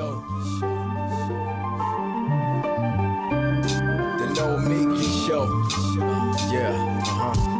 Show. The Nomiki Show. Yeah, uh huh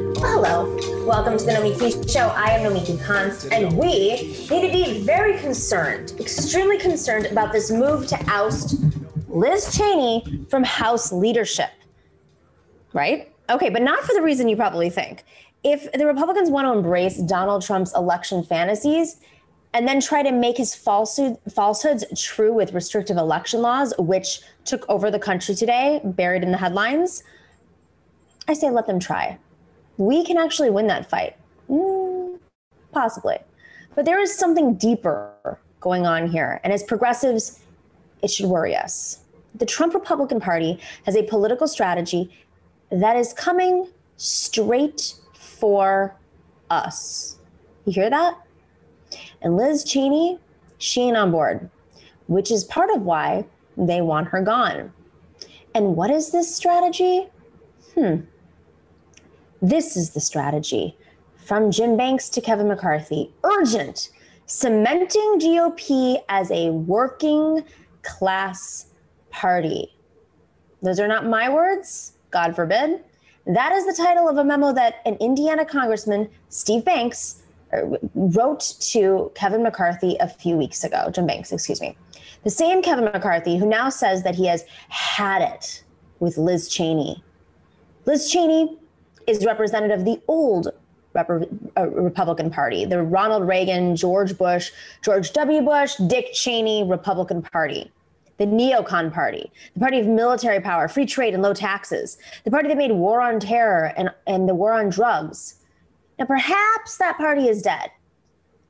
Hello, welcome to the Nomiki Show. I am Nomiki Konst, and we need to be very concerned, extremely concerned about this move to oust Liz Cheney from House leadership. Right? Okay, but not for the reason you probably think. If the Republicans want to embrace Donald Trump's election fantasies and then try to make his falsehood, falsehoods true with restrictive election laws, which took over the country today, buried in the headlines, I say let them try we can actually win that fight. Mm, possibly. But there is something deeper going on here. And as progressives, it should worry us. The Trump Republican Party has a political strategy that is coming straight for us. You hear that? And Liz Cheney, she ain't on board, which is part of why they want her gone. And what is this strategy? Hmm. This is the strategy. From Jim Banks to Kevin McCarthy urgent, cementing GOP as a working class party. Those are not my words, God forbid. That is the title of a memo that an Indiana Congressman, Steve Banks, uh, wrote to Kevin McCarthy a few weeks ago. Jim Banks, excuse me. The same Kevin McCarthy who now says that he has had it with Liz Cheney. Liz Cheney is representative of the old uh, Republican Party, the Ronald Reagan, George Bush, George W. Bush, Dick Cheney Republican Party, the neocon party, the party of military power, free trade, and low taxes, the party that made war on terror and, and the war on drugs. Now, perhaps that party is dead.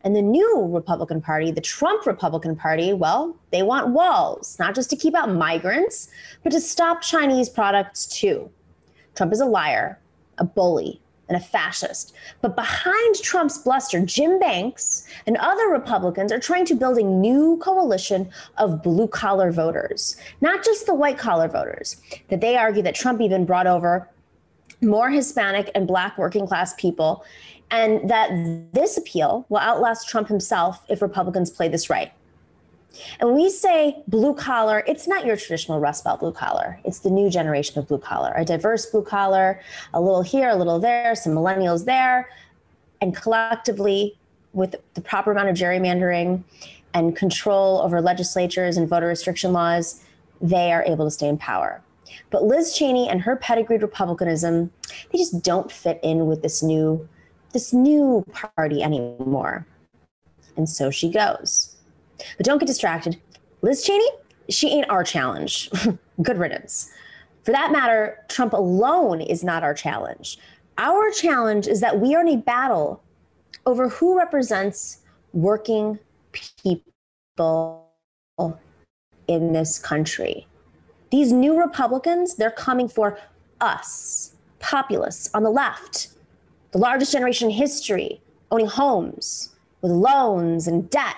And the new Republican Party, the Trump Republican Party, well, they want walls, not just to keep out migrants, but to stop Chinese products too. Trump is a liar a bully, and a fascist. But behind Trump's bluster, Jim Banks and other Republicans are trying to build a new coalition of blue collar voters, not just the white collar voters, that they argue that Trump even brought over more Hispanic and black working class people, and that this appeal will outlast Trump himself if Republicans play this right. And we say blue collar, it's not your traditional Rust Belt blue collar. It's the new generation of blue collar, a diverse blue collar, a little here, a little there, some millennials there. And collectively, with the proper amount of gerrymandering and control over legislatures and voter restriction laws, they are able to stay in power. But Liz Cheney and her pedigreed republicanism, they just don't fit in with this new this new party anymore. And so she goes. But don't get distracted. Liz Cheney, she ain't our challenge. Good riddance. For that matter, Trump alone is not our challenge. Our challenge is that we are in a battle over who represents working people in this country. These new Republicans, they're coming for us, populists on the left, the largest generation in history, owning homes with loans and debt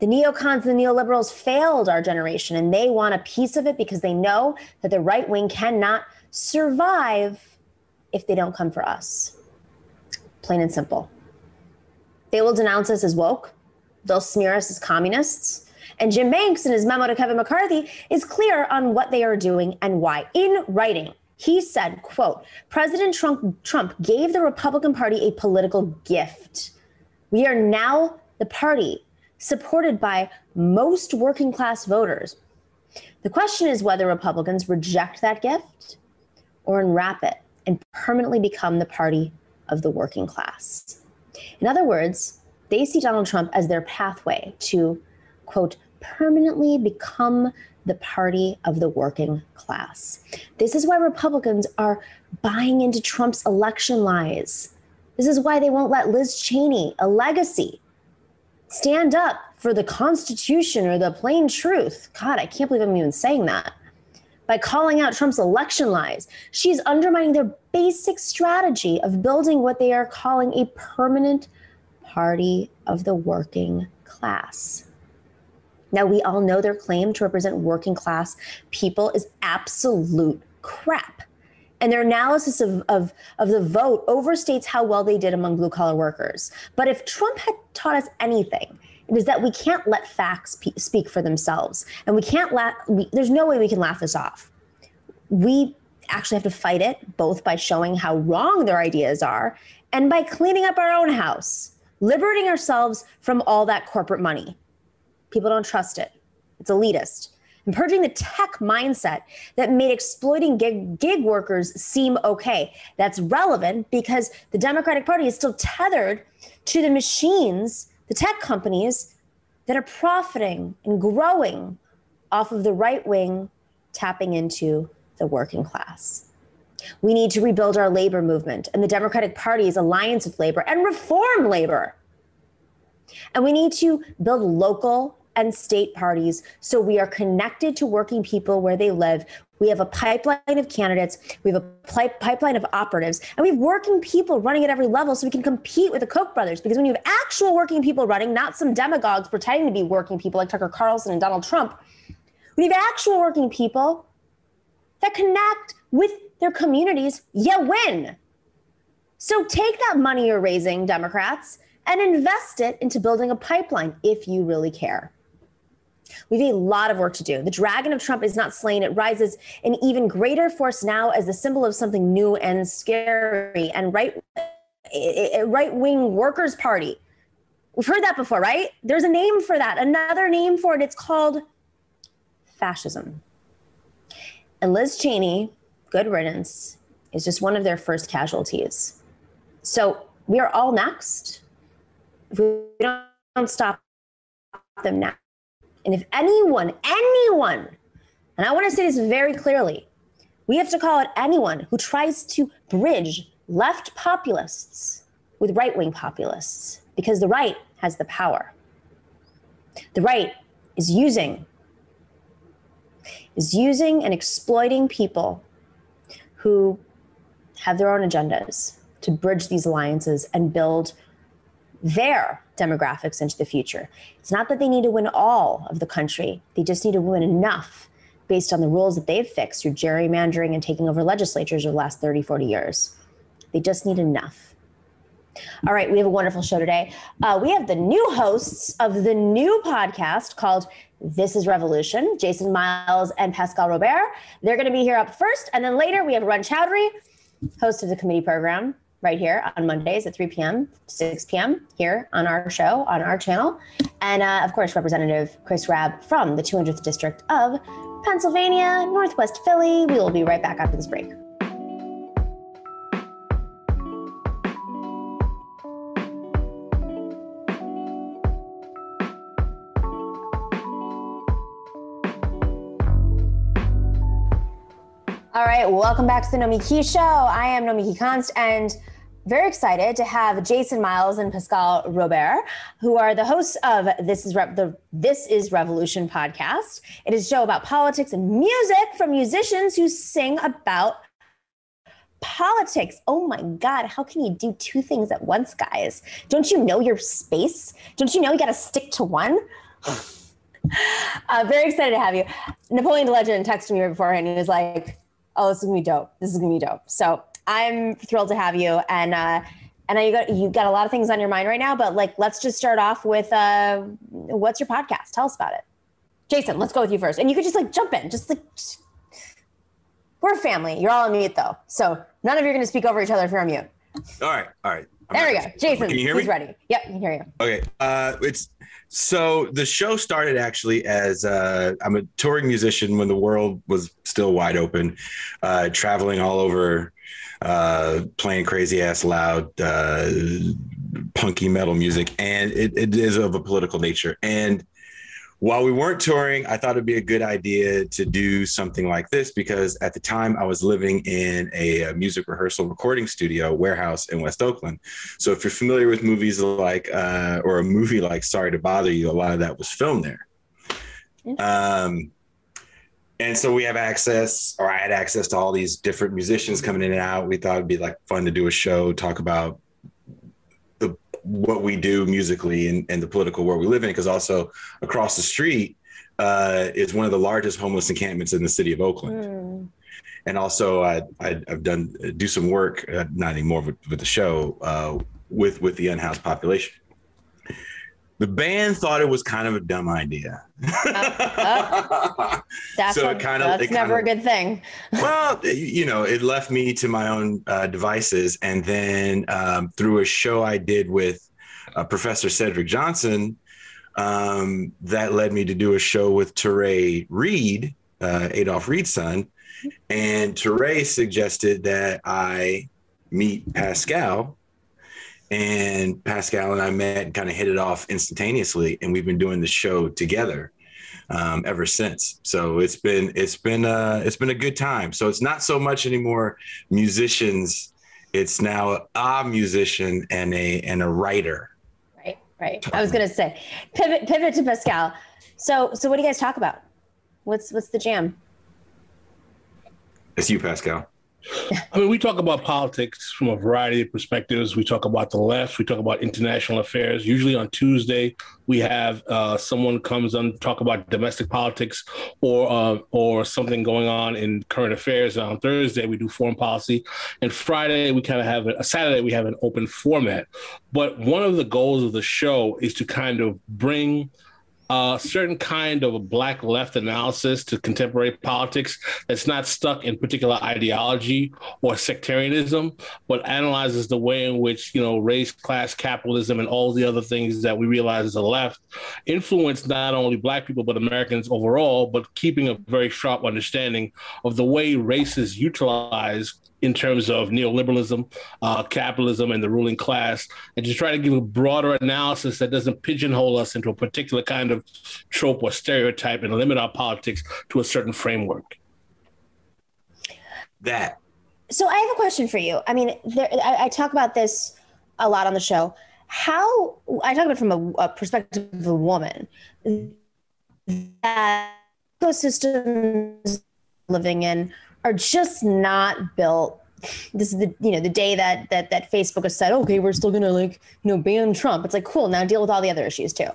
the neocons and the neoliberals failed our generation and they want a piece of it because they know that the right wing cannot survive if they don't come for us. Plain and simple. They will denounce us as woke, they'll smear us as communists. And Jim Banks, in his memo to Kevin McCarthy, is clear on what they are doing and why. In writing, he said, quote, President Trump, Trump gave the Republican Party a political gift. We are now the party supported by most working class voters. The question is whether Republicans reject that gift or unwrap it and permanently become the party of the working class. In other words, they see Donald Trump as their pathway to, quote, permanently become the party of the working class. This is why Republicans are buying into Trump's election lies. This is why they won't let Liz Cheney, a legacy, stand up for the Constitution or the plain truth. God, I can't believe I'm even saying that. by calling out Trump's election lies. She's undermining their basic strategy of building what they are calling a permanent party of the working class. Now, we all know their claim to represent working class people is absolute crap. And their analysis of, of, of the vote overstates how well they did among blue collar workers. But if Trump had taught us anything, it is that we can't let facts pe- speak for themselves. And we can't let, there's no way we can laugh this off. We actually have to fight it both by showing how wrong their ideas are and by cleaning up our own house, liberating ourselves from all that corporate money. People don't trust it, it's elitist. And purging the tech mindset that made exploiting gig, gig workers seem okay. That's relevant because the Democratic Party is still tethered to the machines the tech companies that are profiting and growing off of the right wing tapping into the working class. We need to rebuild our labor movement and the Democratic Party's alliance with labor and reform labor. And we need to build local and state parties so we are connected to working people where they live. We have a pipeline of candidates, we have a pipeline of operatives, and we have working people running at every level so we can compete with the Koch brothers. Because when you have actual working people running, not some demagogues pretending to be working people like Tucker Carlson and Donald Trump, we have actual working people that connect with their communities, you win. So take that money you're raising, Democrats, and invest it into building a pipeline if you really care. We have a lot of work to do. The dragon of Trump is not slain. It rises in even greater force now as the symbol of something new and scary and right right wing workers party. We've heard that before, right? There's a name for that. Another name for it. It's called fascism. And Liz Cheney, good riddance, is just one of their first casualties. So we are all next. If we don't stop them now, and if anyone, anyone, and I want to say this very clearly, we have to call it anyone who tries to bridge left populists with right wing populists because the right has the power. The right is using is using and exploiting people who have their own agendas to bridge these alliances and build their demographics into the future. It's not that they need to win all of the country, they just need to win enough based on the rules that they've fixed through gerrymandering and taking over legislatures over the last 30, 40 years. They just need enough. All right, we have a wonderful show today. Uh, we have the new hosts of the new podcast called This is Revolution, Jason Myles and Pascal Robert. They're going to be here up first. And then later we have Arun Chaudhary, host of the committee program right here on Mondays at 3 p.m., 6 p.m. here on our show, on our channel. And uh, of course, Representative Chris Rabb from the 200th District of Pennsylvania, Northwest Philly. We will be right back after this break. All right, welcome back to the Nomiki Show. I am Nomiki Konst, and very excited to have Jason Myles and Pascal Robert, who are the hosts of This is Re- the This is Revolution podcast. It is a show about politics and music from musicians who sing about politics. Oh my God, how can you do two things at once, guys? Don't you know your space? Don't you know you got to stick to one? uh, very excited to have you. Napoleon the Legend texted me right beforehand. He was like, "Oh, this is gonna be dope. This is gonna be dope." So I'm thrilled to have you. And uh, and you got you got a lot of things on your mind right now, but like let's just start off with uh, what's your podcast? Tell us about it. Jason, let's go with you first. And you could just like jump in. Just like just, we're a family. You're all on mute though. So none of you are gonna speak over each other if you're on mute. All right. All right. I'm there we go. Jason, can you hear me? He's ready. Yep, I can hear you. Okay. Uh, it's so the show started actually as uh, I'm a touring musician when the world was still wide open, uh, traveling all over uh, playing crazy ass loud uh, punky metal music, and it, it is of a political nature. And while we weren't touring, I thought it'd be a good idea to do something like this because at the time I was living in a, a, music rehearsal recording studio warehouse in West Oakland. So if you're familiar with movies like uh, or a movie like Sorry to Bother You, a lot of that was filmed there. Um, and so we have access, or I had access to all these different musicians coming in and out. We thought it'd be like fun to do a show, talk about the what we do musically and, and the political world we live in. Because also across the street uh, is one of the largest homeless encampments in the city of Oakland. Mm. And also, I, I, have done do some work, uh, not anymore with, with the show, uh, with with the unhoused population. The band thought it was kind of a dumb idea. Uh, that's so a, kind of that's never kind of, a good thing. well, you know, it left me to my own uh, devices, and then um, through a show I did with uh, Professor Cedric Johnson, um, that led me to do a show with Touré Reed, uh, Adolph Reed's son, and Touré suggested that I meet Pascal and Pascal and I met and kind of hit it off instantaneously, and we've been doing the show together um, ever since. So it's been it's been uh, it's been a good time. So it's not so much anymore musicians; it's now a musician and a and a writer. Right, right. I was gonna say pivot pivot to Pascal. So so what do you guys talk about? What's what's the jam? It's you, Pascal. I mean, we talk about politics from a variety of perspectives. We talk about the left. We talk about international affairs. Usually on Tuesday, we have uh, someone comes on talk about domestic politics or uh, or something going on in current affairs. And on Thursday, we do foreign policy, and Friday we kind of have a Saturday we have an open format. But one of the goals of the show is to kind of bring a certain kind of a black left analysis to contemporary politics that's not stuck in particular ideology or sectarianism, but analyzes the way in which you know race, class, capitalism, and all the other things that we realize as a left influence not only black people but Americans overall, but keeping a very sharp understanding of the way race is utilized in terms of neoliberalism, uh, capitalism, and the ruling class, and to try to give a broader analysis that doesn't pigeonhole us into a particular kind of trope or stereotype and limit our politics to a certain framework. That. So I have a question for you. I mean, there, I, I, talk about this a lot on the show. How I talk about it from a, a perspective of a woman that ecosystems living in are just not built this is the you know the day that that that Facebook has said, okay, we're still gonna like you know ban Trump. It's like cool. Now deal with all the other issues too.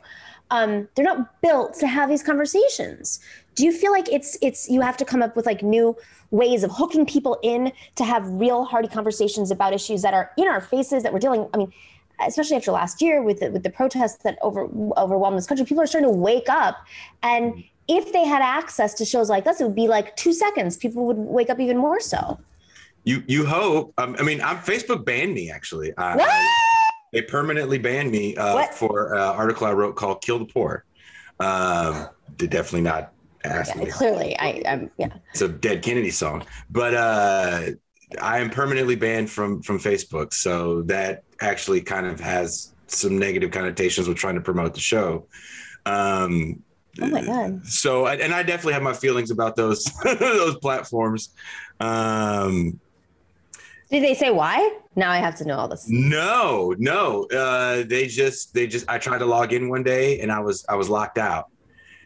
Um, they're not built to have these conversations. Do you feel like it's it's you have to come up with like new ways of hooking people in to have real hearty conversations about issues that are in our faces that we're dealing? I mean, especially after last year with the, with the protests that over overwhelmed this country, people are starting to wake up and if they had access to shows like this, it would be like two seconds. People would wake up even more so. You you hope. Um, I mean, I'm, Facebook banned me actually. Uh, what? they permanently banned me uh, for an uh, article I wrote called "Kill the Poor." Um, did definitely not ask yeah, me. Clearly, I, I'm yeah. It's a Dead Kennedy song, but uh, I am permanently banned from from Facebook. So that actually kind of has some negative connotations with trying to promote the show. Um, Oh my god! So, and I definitely have my feelings about those those platforms. Um, Did they say why? Now I have to know all this. No, no. Uh, they just they just I tried to log in one day and I was I was locked out,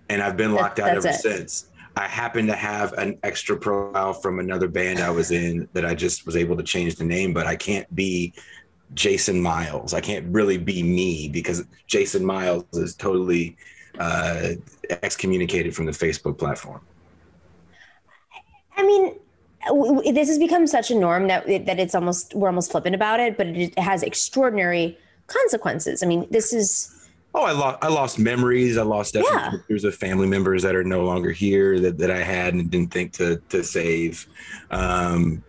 and I've been locked that, out ever it. since. I happen to have an extra profile from another band I was in that I just was able to change the name, but I can't be Jason Myles. I can't really be me because Jason Myles is totally uh, excommunicated from the Facebook platform? I mean, this has become such a norm that that it's almost we're almost flippant about it, but it has extraordinary consequences. I mean, this is. Oh, I lost I lost memories. I lost yeah. pictures of family members that are no longer here that, that I had and didn't think to to save. Um,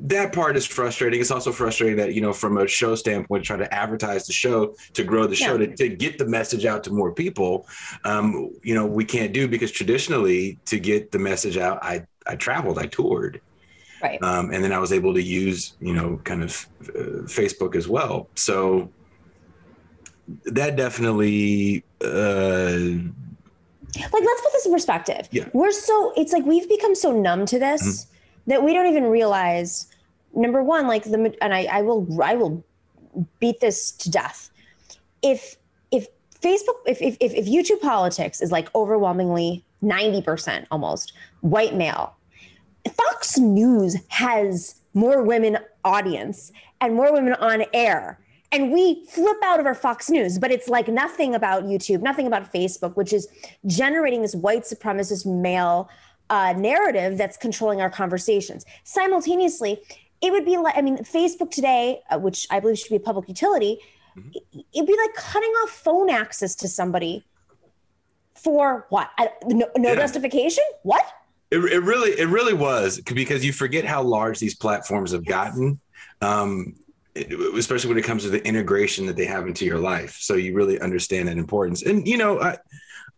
that part is frustrating. It's also frustrating that, you know, from a show standpoint, trying to advertise the show to grow the show, yeah. to, to, get the message out to more people, um, you know, we can't do because traditionally to get the message out, I, I traveled, I toured. Right. Um, and then I was able to use, you know, kind of uh, Facebook as well. So that definitely, uh, like let's put this in perspective. Yeah. We're so it's like we've become so numb to this. Mm-hmm that we don't even realize number one like the and I, I will i will beat this to death if if facebook if, if if youtube politics is like overwhelmingly 90% almost white male. Fox News has more women audience and more women on air. And we flip out of our Fox News, but it's like nothing about YouTube, nothing about Facebook, which is generating this white supremacist male uh, narrative that's controlling our conversations. Simultaneously, it would be like, I mean, Facebook today, uh, which I believe should be a public utility, mm-hmm. it'd be like cutting off phone access to somebody for what? no, no yeah. justification? What? It, it really, it really was because you forget how large these platforms have yes. gotten. Um, especially when it comes to the integration that they have into your life. So you really understand that importance. And you know, I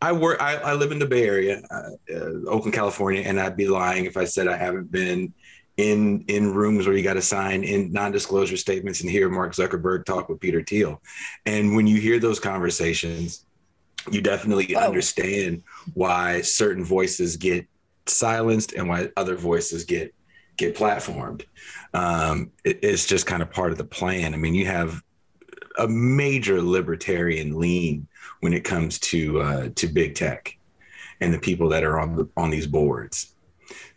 I work, I, I live in the Bay Area, uh, uh, Oakland, California, and I'd be lying if I said I haven't been in in rooms where you got to sign in non-disclosure statements and hear Mark Zuckerberg talk with Peter Thiel. And when you hear those conversations, you definitely oh. understand why certain voices get silenced and why other voices get get platformed. Um, it, it's just kind of part of the plan. I mean, you have a major libertarian lean when it comes to uh, to big tech and the people that are on the, on these boards.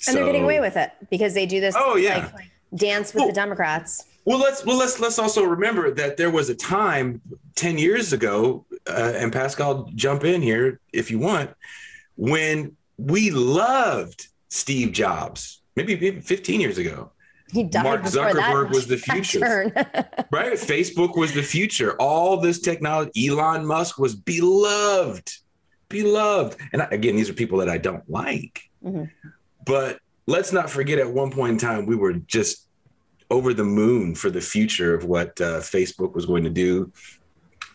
And they're getting away with it because they do this. Oh yeah, like, dance with well, the Democrats. Well, let's well let's let's also remember that there was a time ten years ago, uh, and Pascal, jump in here if you want, when we loved Steve Jobs, maybe, maybe fifteen years ago. He died Mark Zuckerberg was the future, right? Facebook was the future. All this technology, Elon Musk was beloved, beloved. And again, these are people that I don't like. Mm-hmm. But let's not forget, at one point in time, we were just over the moon for the future of what uh, Facebook was going to do,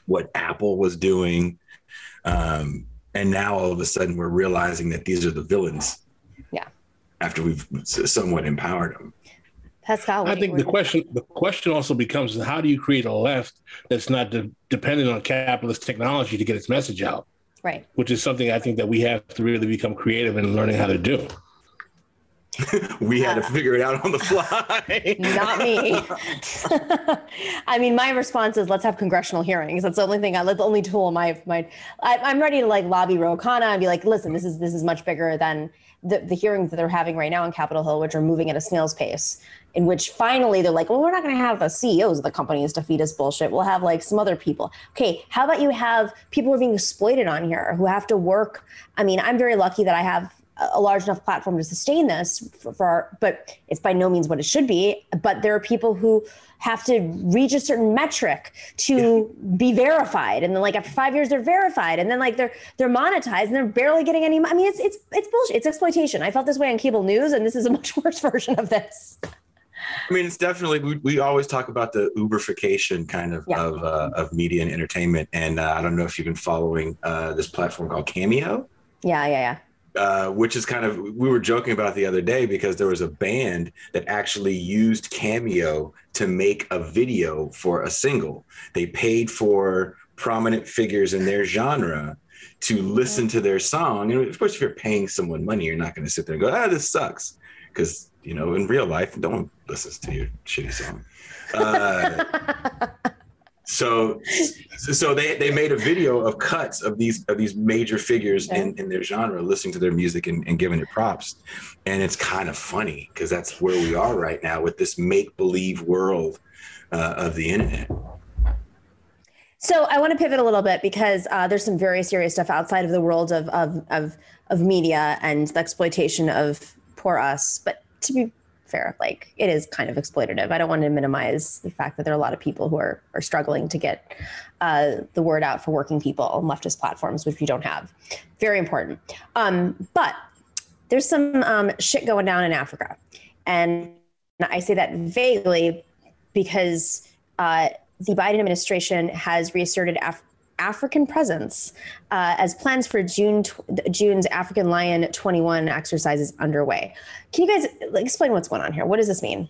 what Apple was doing, um, and now all of a sudden we're realizing that these are the villains. Yeah. After we've somewhat empowered them. Pascal, I think the question the question also becomes how do you create a left that's not de- dependent on capitalist technology to get its message out? Right. Which is something I think that we have to really become creative in learning how to do. we had uh, to figure it out on the fly. not me. I mean, my response is let's have congressional hearings. That's the only thing. I, that's the only tool my my. I, I'm ready to like lobby Ro Khanna and be like, listen, this is this is much bigger than the, the hearings that they're having right now on Capitol Hill, which are moving at a snail's pace in which finally they're like, well, we're not going to have the CEOs of the companies to feed us bullshit. We'll have like some other people. Okay, how about you have people who are being exploited on here who have to work? I mean, I'm very lucky that I have a large enough platform to sustain this for, for our, but it's by no means what it should be. But there are people who have to reach a certain metric to yeah. be verified, and then like after five years they're verified, and then like they're they're monetized and they're barely getting any. I mean, it's it's it's bullshit. It's exploitation. I felt this way on cable news, and this is a much worse version of this. I mean, it's definitely we, we always talk about the Uberification kind of yeah. of, uh, of media and entertainment, and uh, I don't know if you've been following uh, this platform called Cameo. Yeah, yeah, yeah. Uh, which is kind of we were joking about the other day because there was a band that actually used Cameo to make a video for a single. They paid for prominent figures in their genre to listen to their song. And of course, if you're paying someone money, you're not going to sit there and go, "Ah, this sucks," because you know, in real life, no one listens to your shitty song. Uh, so, so they, they made a video of cuts of these of these major figures in, in their genre, listening to their music and, and giving it props, and it's kind of funny because that's where we are right now with this make believe world uh, of the internet. So I want to pivot a little bit because uh, there's some very serious stuff outside of the world of, of of of media and the exploitation of poor us. But to be fair, like it is kind of exploitative. I don't want to minimize the fact that there are a lot of people who are are struggling to get uh, the word out for working people on leftist platforms, which we don't have. Very important. Um, but there's some um, shit going down in Africa, and I say that vaguely because uh, the Biden administration has reasserted Af- African presence uh, as plans for June June's African Lion 21 exercises underway. Can you guys explain what's going on here? What does this mean?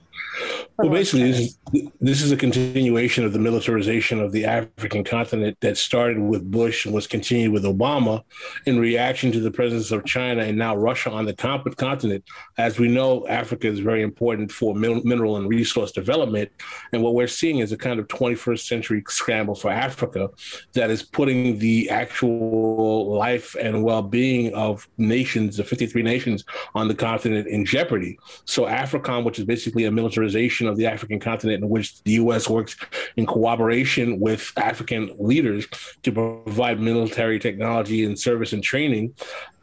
Well, basically, this is, this is a continuation of the militarization of the African continent that started with Bush and was continued with Obama in reaction to the presence of China and now Russia on the continent. As we know, Africa is very important for mineral and resource development. And what we're seeing is a kind of 21st century scramble for Africa that is is putting the actual life and well-being of nations, the 53 nations on the continent, in jeopardy. So AFRICOM, which is basically a militarization of the African continent, in which the U.S. works in cooperation with African leaders to provide military technology and service and training,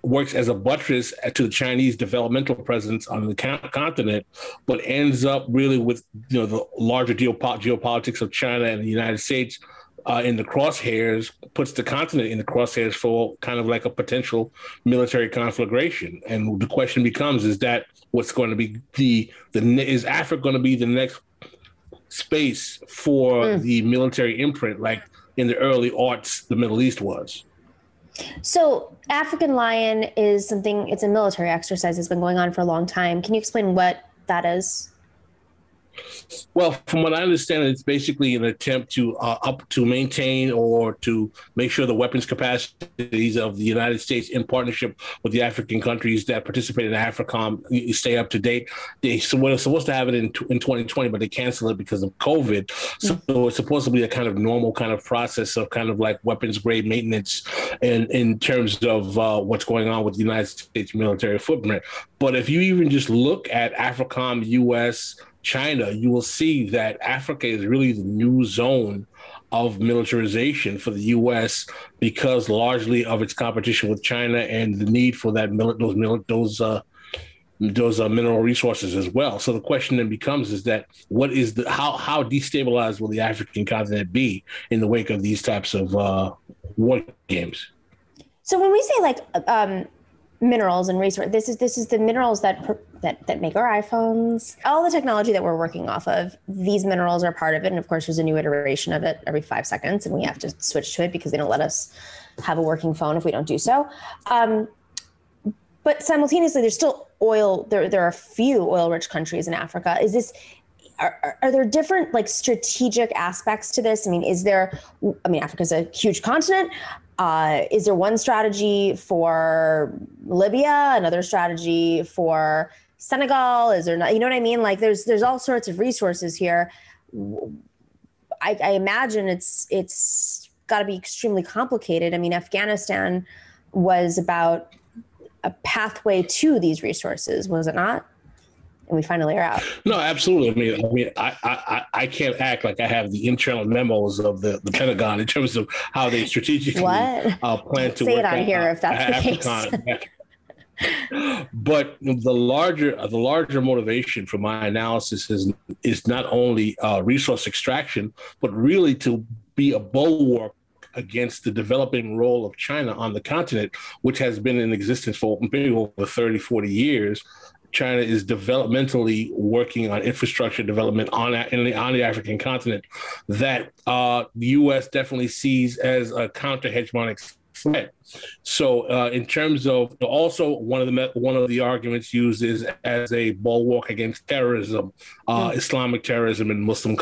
works as a buttress to the Chinese developmental presence on the continent, but ends up really with you know the larger geopolitics of China and the United States uh, in the crosshairs, puts the continent in the crosshairs for kind of like a potential military conflagration. And the question becomes: Is that what's going to be the the is Africa going to be the next space for mm. the military imprint, like in the early aughts, the Middle East was? So, African Lion is something, it's a military exercise that's been going on for a long time. Can you explain what that is? Well, from what I understand, it's basically an attempt to uh, up to maintain or to make sure the weapons capacities of the United States, in partnership with the African countries that participate in AFRICOM, stay up to date. They were supposed to have it in in 2020, but they canceled it because of COVID. So mm-hmm. it's supposed to be a kind of normal kind of process of kind of like weapons grade maintenance, and in terms of uh, what's going on with the United States military footprint. But if you even just look at AFRICOM, U.S. China, you will see that Africa is really the new zone of militarization for the U.S. because largely of its competition with China and the need for that those those uh, those uh, mineral resources as well. So the question then becomes: is that what is the how how destabilized will the African continent be in the wake of these types of uh, war games? So when we say like um, minerals and resource. This is this is the minerals that that that make our iPhones. All the technology that we're working off of. These minerals are part of it, and of course, there's a new iteration of it every five seconds, and we have to switch to it because they don't let us have a working phone if we don't do so. Um, but simultaneously, there's still oil. There there are a few oil-rich countries in Africa. Is this are, are, there different like strategic aspects to this? I mean, is there? I mean, Africa is a huge continent. Uh, is there one strategy for Libya, another strategy for Senegal? Is there not? You know what I mean? Like, there's there's all sorts of resources here. I, I imagine it's it's got to be extremely complicated. I mean, Afghanistan was about a pathway to these resources, was it not? And we finally are out. No, absolutely. I mean, I mean, I, I, I can't act like I have the internal memos of the, the Pentagon in terms of how they strategically uh, plan to say it on here if that's the case. but the larger the larger motivation for my analysis is is not only uh, resource extraction, but really to be a bulwark against the developing role of China on the continent, which has been in existence for maybe over 30, 40 years, China is developmentally working on infrastructure development on the, on the African continent that uh, the U.S. definitely sees as a counter hegemonic threat. So, uh, in terms of also one of the one of the arguments used is as a bulwark against terrorism, uh, mm. Islamic terrorism in Muslim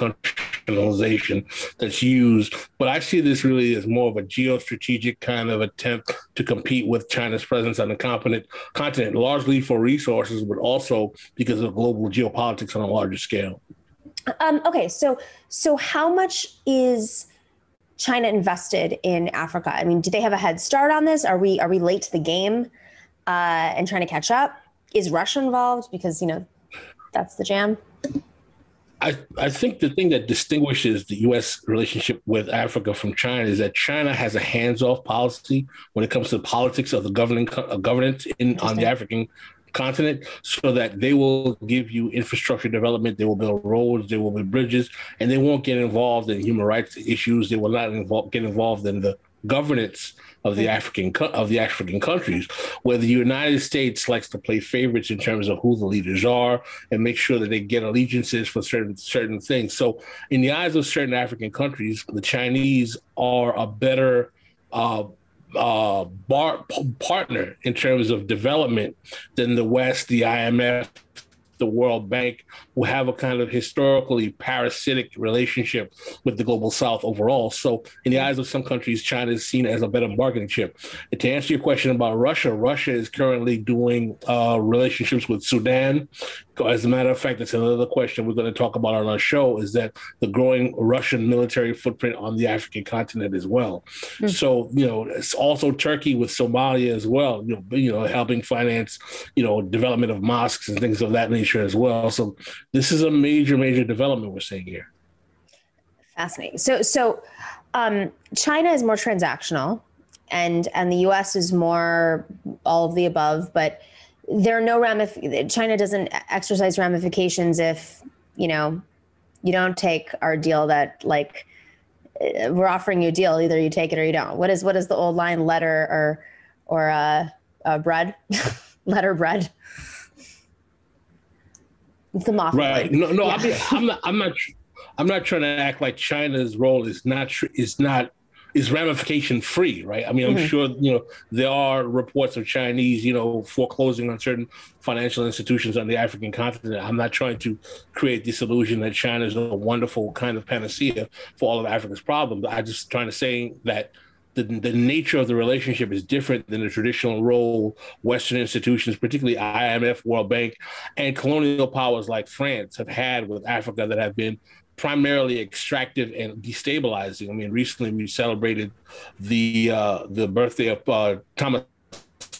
countryization that's used. But I see this really as more of a geostrategic kind of attempt to compete with China's presence on the continent, continent largely for resources, but also because of global geopolitics on a larger scale. Um, okay, so so how much is China invested in Africa? I mean, do they have a head start on this? Are we are we late to the game uh, and trying to catch up? Is Russia involved? Because you know that's the jam. I, I think the thing that distinguishes the U.S. relationship with Africa from China is that China has a hands-off policy when it comes to the politics of the governing uh, governance in on the African continent so that they will give you infrastructure development, they will build roads, they will build bridges, and they won't get involved in human rights issues. They will not involve, get involved in the governance of the African of the African countries, where the United States likes to play favorites in terms of who the leaders are and make sure that they get allegiances for certain certain things. So, in the eyes of certain African countries, the Chinese are a better uh, uh, bar, p- partner in terms of development than the West, the IMF, the World Bank, who have a kind of historically parasitic relationship with the global South overall. So, in the eyes of some countries, China is seen as a better bargaining chip. And to answer your question about Russia, Russia is currently doing uh, relationships with Sudan. As a matter of fact, that's another question we're going to talk about on our show is that the growing Russian military footprint on the African continent as well. Mm-hmm. So, you know, it's also Turkey with Somalia as well, you know, you know, helping finance, you know, development of mosques and things of that nature as well. So this is a major, major development we're seeing here. Fascinating. So, so um, China is more transactional, and and the U.S. is more all of the above. But there are no ramif- China doesn't exercise ramifications if you know you don't take our deal that like uh, we're offering you a deal either you take it or you don't what is what is the old line letter or or uh, uh bread letter bread it's the mafia right no no yeah. I mean, i'm not i'm not i'm not trying to act like china's role is not is not is ramification free, right? I mean, I'm mm-hmm. sure you know there are reports of Chinese, you know, foreclosing on certain financial institutions on the African continent. I'm not trying to create this illusion that China is a wonderful kind of panacea for all of Africa's problems. I'm just trying to say that the, the nature of the relationship is different than the traditional role Western institutions, particularly IMF, World Bank, and colonial powers like France have had with Africa that have been primarily extractive and destabilizing. I mean, recently we celebrated the uh, the birthday of uh, Thomas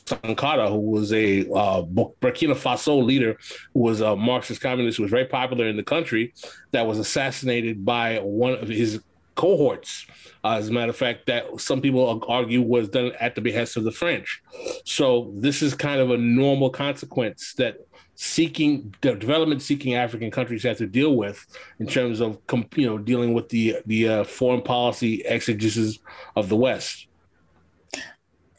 Sankara, who was a uh, Burkina Faso leader, who was a Marxist communist, who was very popular in the country, that was assassinated by one of his cohorts. Uh, as a matter of fact, that some people argue was done at the behest of the French. So this is kind of a normal consequence that seeking development seeking African countries have to deal with in terms of you know dealing with the the uh, foreign policy exegesis of the West.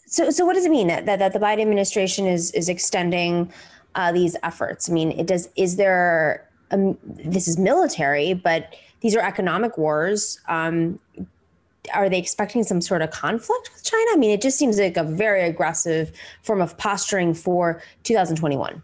So, so what does it mean that that, that the Biden administration is is extending uh, these efforts? I mean, it does. Is there um, this is military, but these are economic wars. Um, are they expecting some sort of conflict with China? I mean, it just seems like a very aggressive form of posturing for 2021.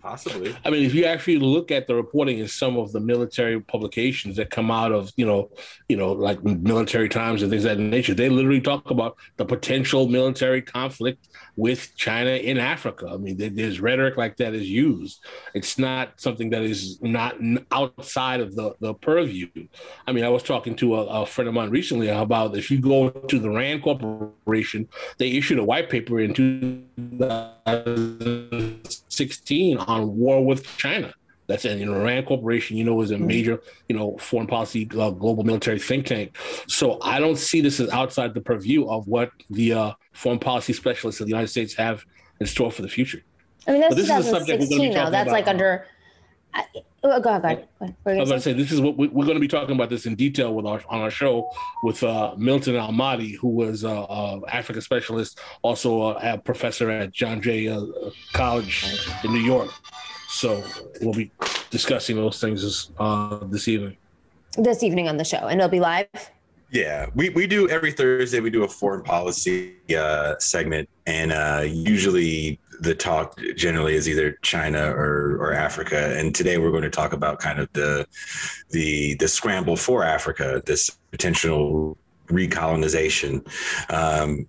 Possibly. I mean, if you actually look at the reporting in some of the military publications that come out of, you know, you know, like military times and things of that nature, they literally talk about the potential military conflict with China in Africa. I mean, there's rhetoric like that is used. It's not something that is not outside of the, the purview. I mean, I was talking to a, a friend of mine recently about if you go to the RAND Corporation, they issued a white paper in 2016 on war with China. That's an RAND Corporation, you know, is a mm-hmm. major you know foreign policy uh, global military think tank. So I don't see this as outside the purview of what the uh, foreign policy specialists of the United States have in store for the future. I mean, that's 2016 now. That's like under. I, oh, go ahead. Go ahead. I was going to say this is what we, are going to be talking about this in detail with our on our show with uh, Milton Allimadi, who was uh, uh, Africa specialist, also a professor at John Jay uh, College in New York. So we'll be discussing those things this, uh, this evening. This evening on the show, and it'll be live. Yeah, we, we do every Thursday. We do a foreign policy uh, segment, and uh, usually the talk generally is either China or, or Africa. And today we're going to talk about kind of the the the scramble for Africa, this potential recolonization. Um,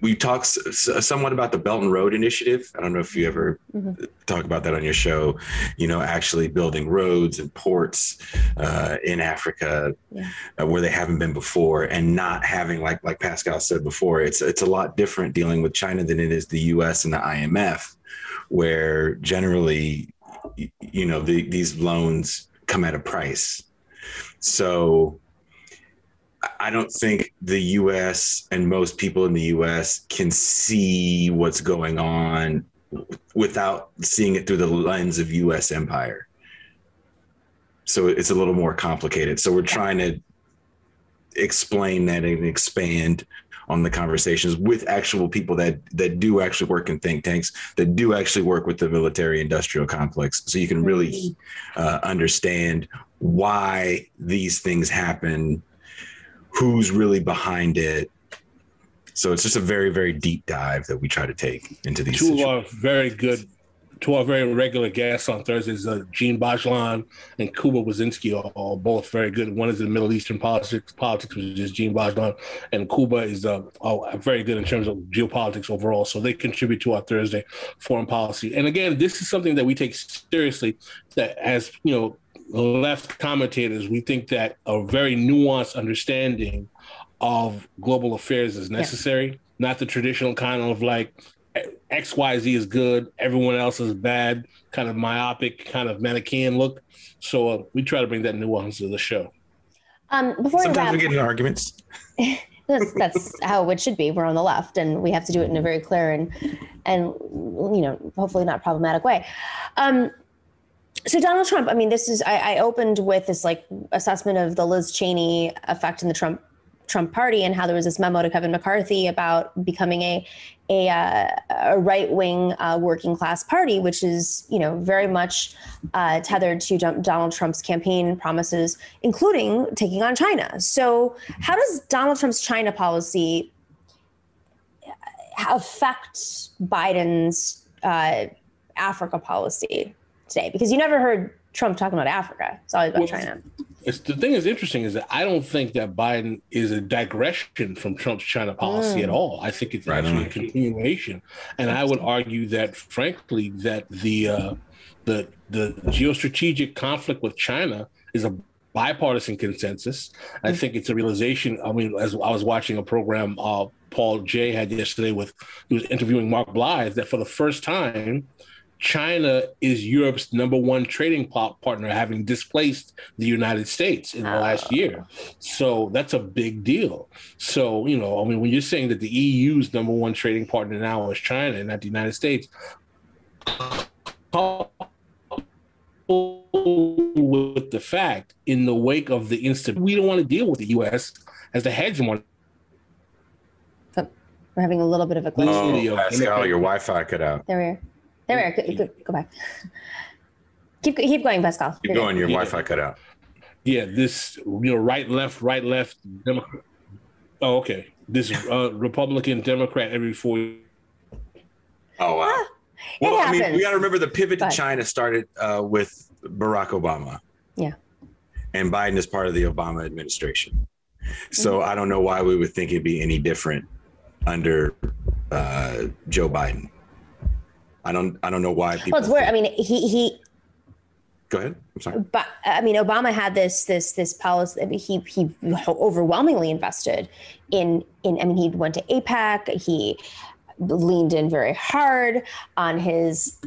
we talked somewhat about the Belt and Road Initiative. I don't know if you ever mm-hmm. talk about that on your show. You know, actually building roads and ports uh, in Africa yeah. uh, where they haven't been before, and not having like like Pascal said before, it's it's a lot different dealing with China than it is the U.S. and the IMF, where generally, you know, the, these loans come at a price. So I don't think the US and most people in the US can see what's going on without seeing it through the lens of US empire. So it's a little more complicated. So we're trying to explain that and expand on the conversations with actual people that that do actually work in think tanks that do actually work with the military industrial complex so you can really uh, understand why these things happen who's really behind it. So it's just a very, very deep dive that we try to take into these. Two are very good, to our very regular guests on Thursdays, uh, Jean Bajlan and Kuba Wazinski are, are, both very good. One is in Middle Eastern politics, politics, which is Jean Bajlan, and Kuba is uh, very good in terms of geopolitics overall. So they contribute to our Thursday foreign policy. And again, this is something that we take seriously. That as you know, left commentators, we think that a very nuanced understanding of global affairs is necessary. Yeah. Not the traditional kind of like XYZ is good, everyone else is bad, kind of myopic, kind of Manichaean look. So uh, we try to bring that nuance to the show. Um, before Sometimes we, wrap, we get into arguments. that's, that's how it should be. We're on the left, and we have to do it in a very clear and and you know hopefully not problematic way. Um, so Donald Trump, I mean, this is I, I opened with this like assessment of the Liz Cheney effect in the Trump Trump party and how there was this memo to Kevin McCarthy about becoming a a, uh, a right wing uh, working class party, which is you know very much uh, tethered to Donald Trump's campaign promises, including taking on China. So, how does Donald Trump's China policy uh, affect Biden's uh, Africa policy today? Because you never heard Trump talking about Africa; it's always about well, China it's the thing is interesting is that I don't think that Biden is a digression from Trump's China policy mm. at all. I think it's right actually on. a continuation, and I would argue that, frankly, that the uh, the the geostrategic conflict with China is a bipartisan consensus. I mm. think it's a realization. I mean, as I was watching a program uh, Paul Jay had yesterday with he was interviewing Mark Blyth that for the first time China is Europe's number one trading partner, having displaced the United States in the ah. last year. So that's a big deal. So, you know, I mean, when you're saying that the EU's number one trading partner now is China and not the United States, with the fact in the wake of the instant, we don't want to deal with the U.S. as the hegemon. We're having a little bit of a glitch. Oh, Pascal, your Wi-Fi cut out. There we are. There we are. Go, go, back. Keep keep going, Pascal. Keep You're going. Good. Your yeah. Wi-Fi cut out. Yeah, this you know right left right left Democrat. Oh, okay. This uh, Republican Democrat every four. Oh wow. Ah, well, I mean, we got to remember the pivot to China started uh, with Barack Obama. Yeah. And Biden is part of the Obama administration. So mm-hmm. I don't know why we would think it'd be any different under uh, Joe Biden. I don't I don't know why people. Well, it's weird. I mean, he he. Go ahead. I'm sorry. But I mean, Obama had this this this policy. I mean, he he overwhelmingly invested in in. I mean, he went to APEC. He leaned in very hard on his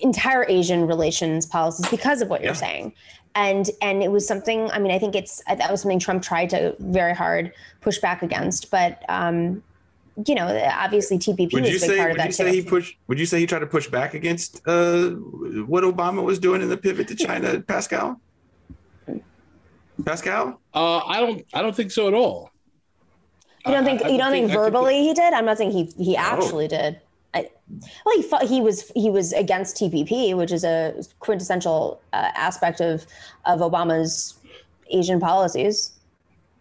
entire Asian relations policies because of what you're saying. And and it was something. I mean, I think it's that was something Trump tried to very hard push back against, but. um you know, obviously TPP would was a big say, part of that. Would you say he pushed? Would you say he tried to push back against uh, what Obama was doing in the pivot to China, Pascal? Pascal? Uh, I don't. I don't think so at all. You don't think? I, I you don't think, think verbally he did? I'm not saying he he actually did. I, well, he fought, he was he was against TPP, which is a quintessential uh, aspect of of Obama's Asian policies.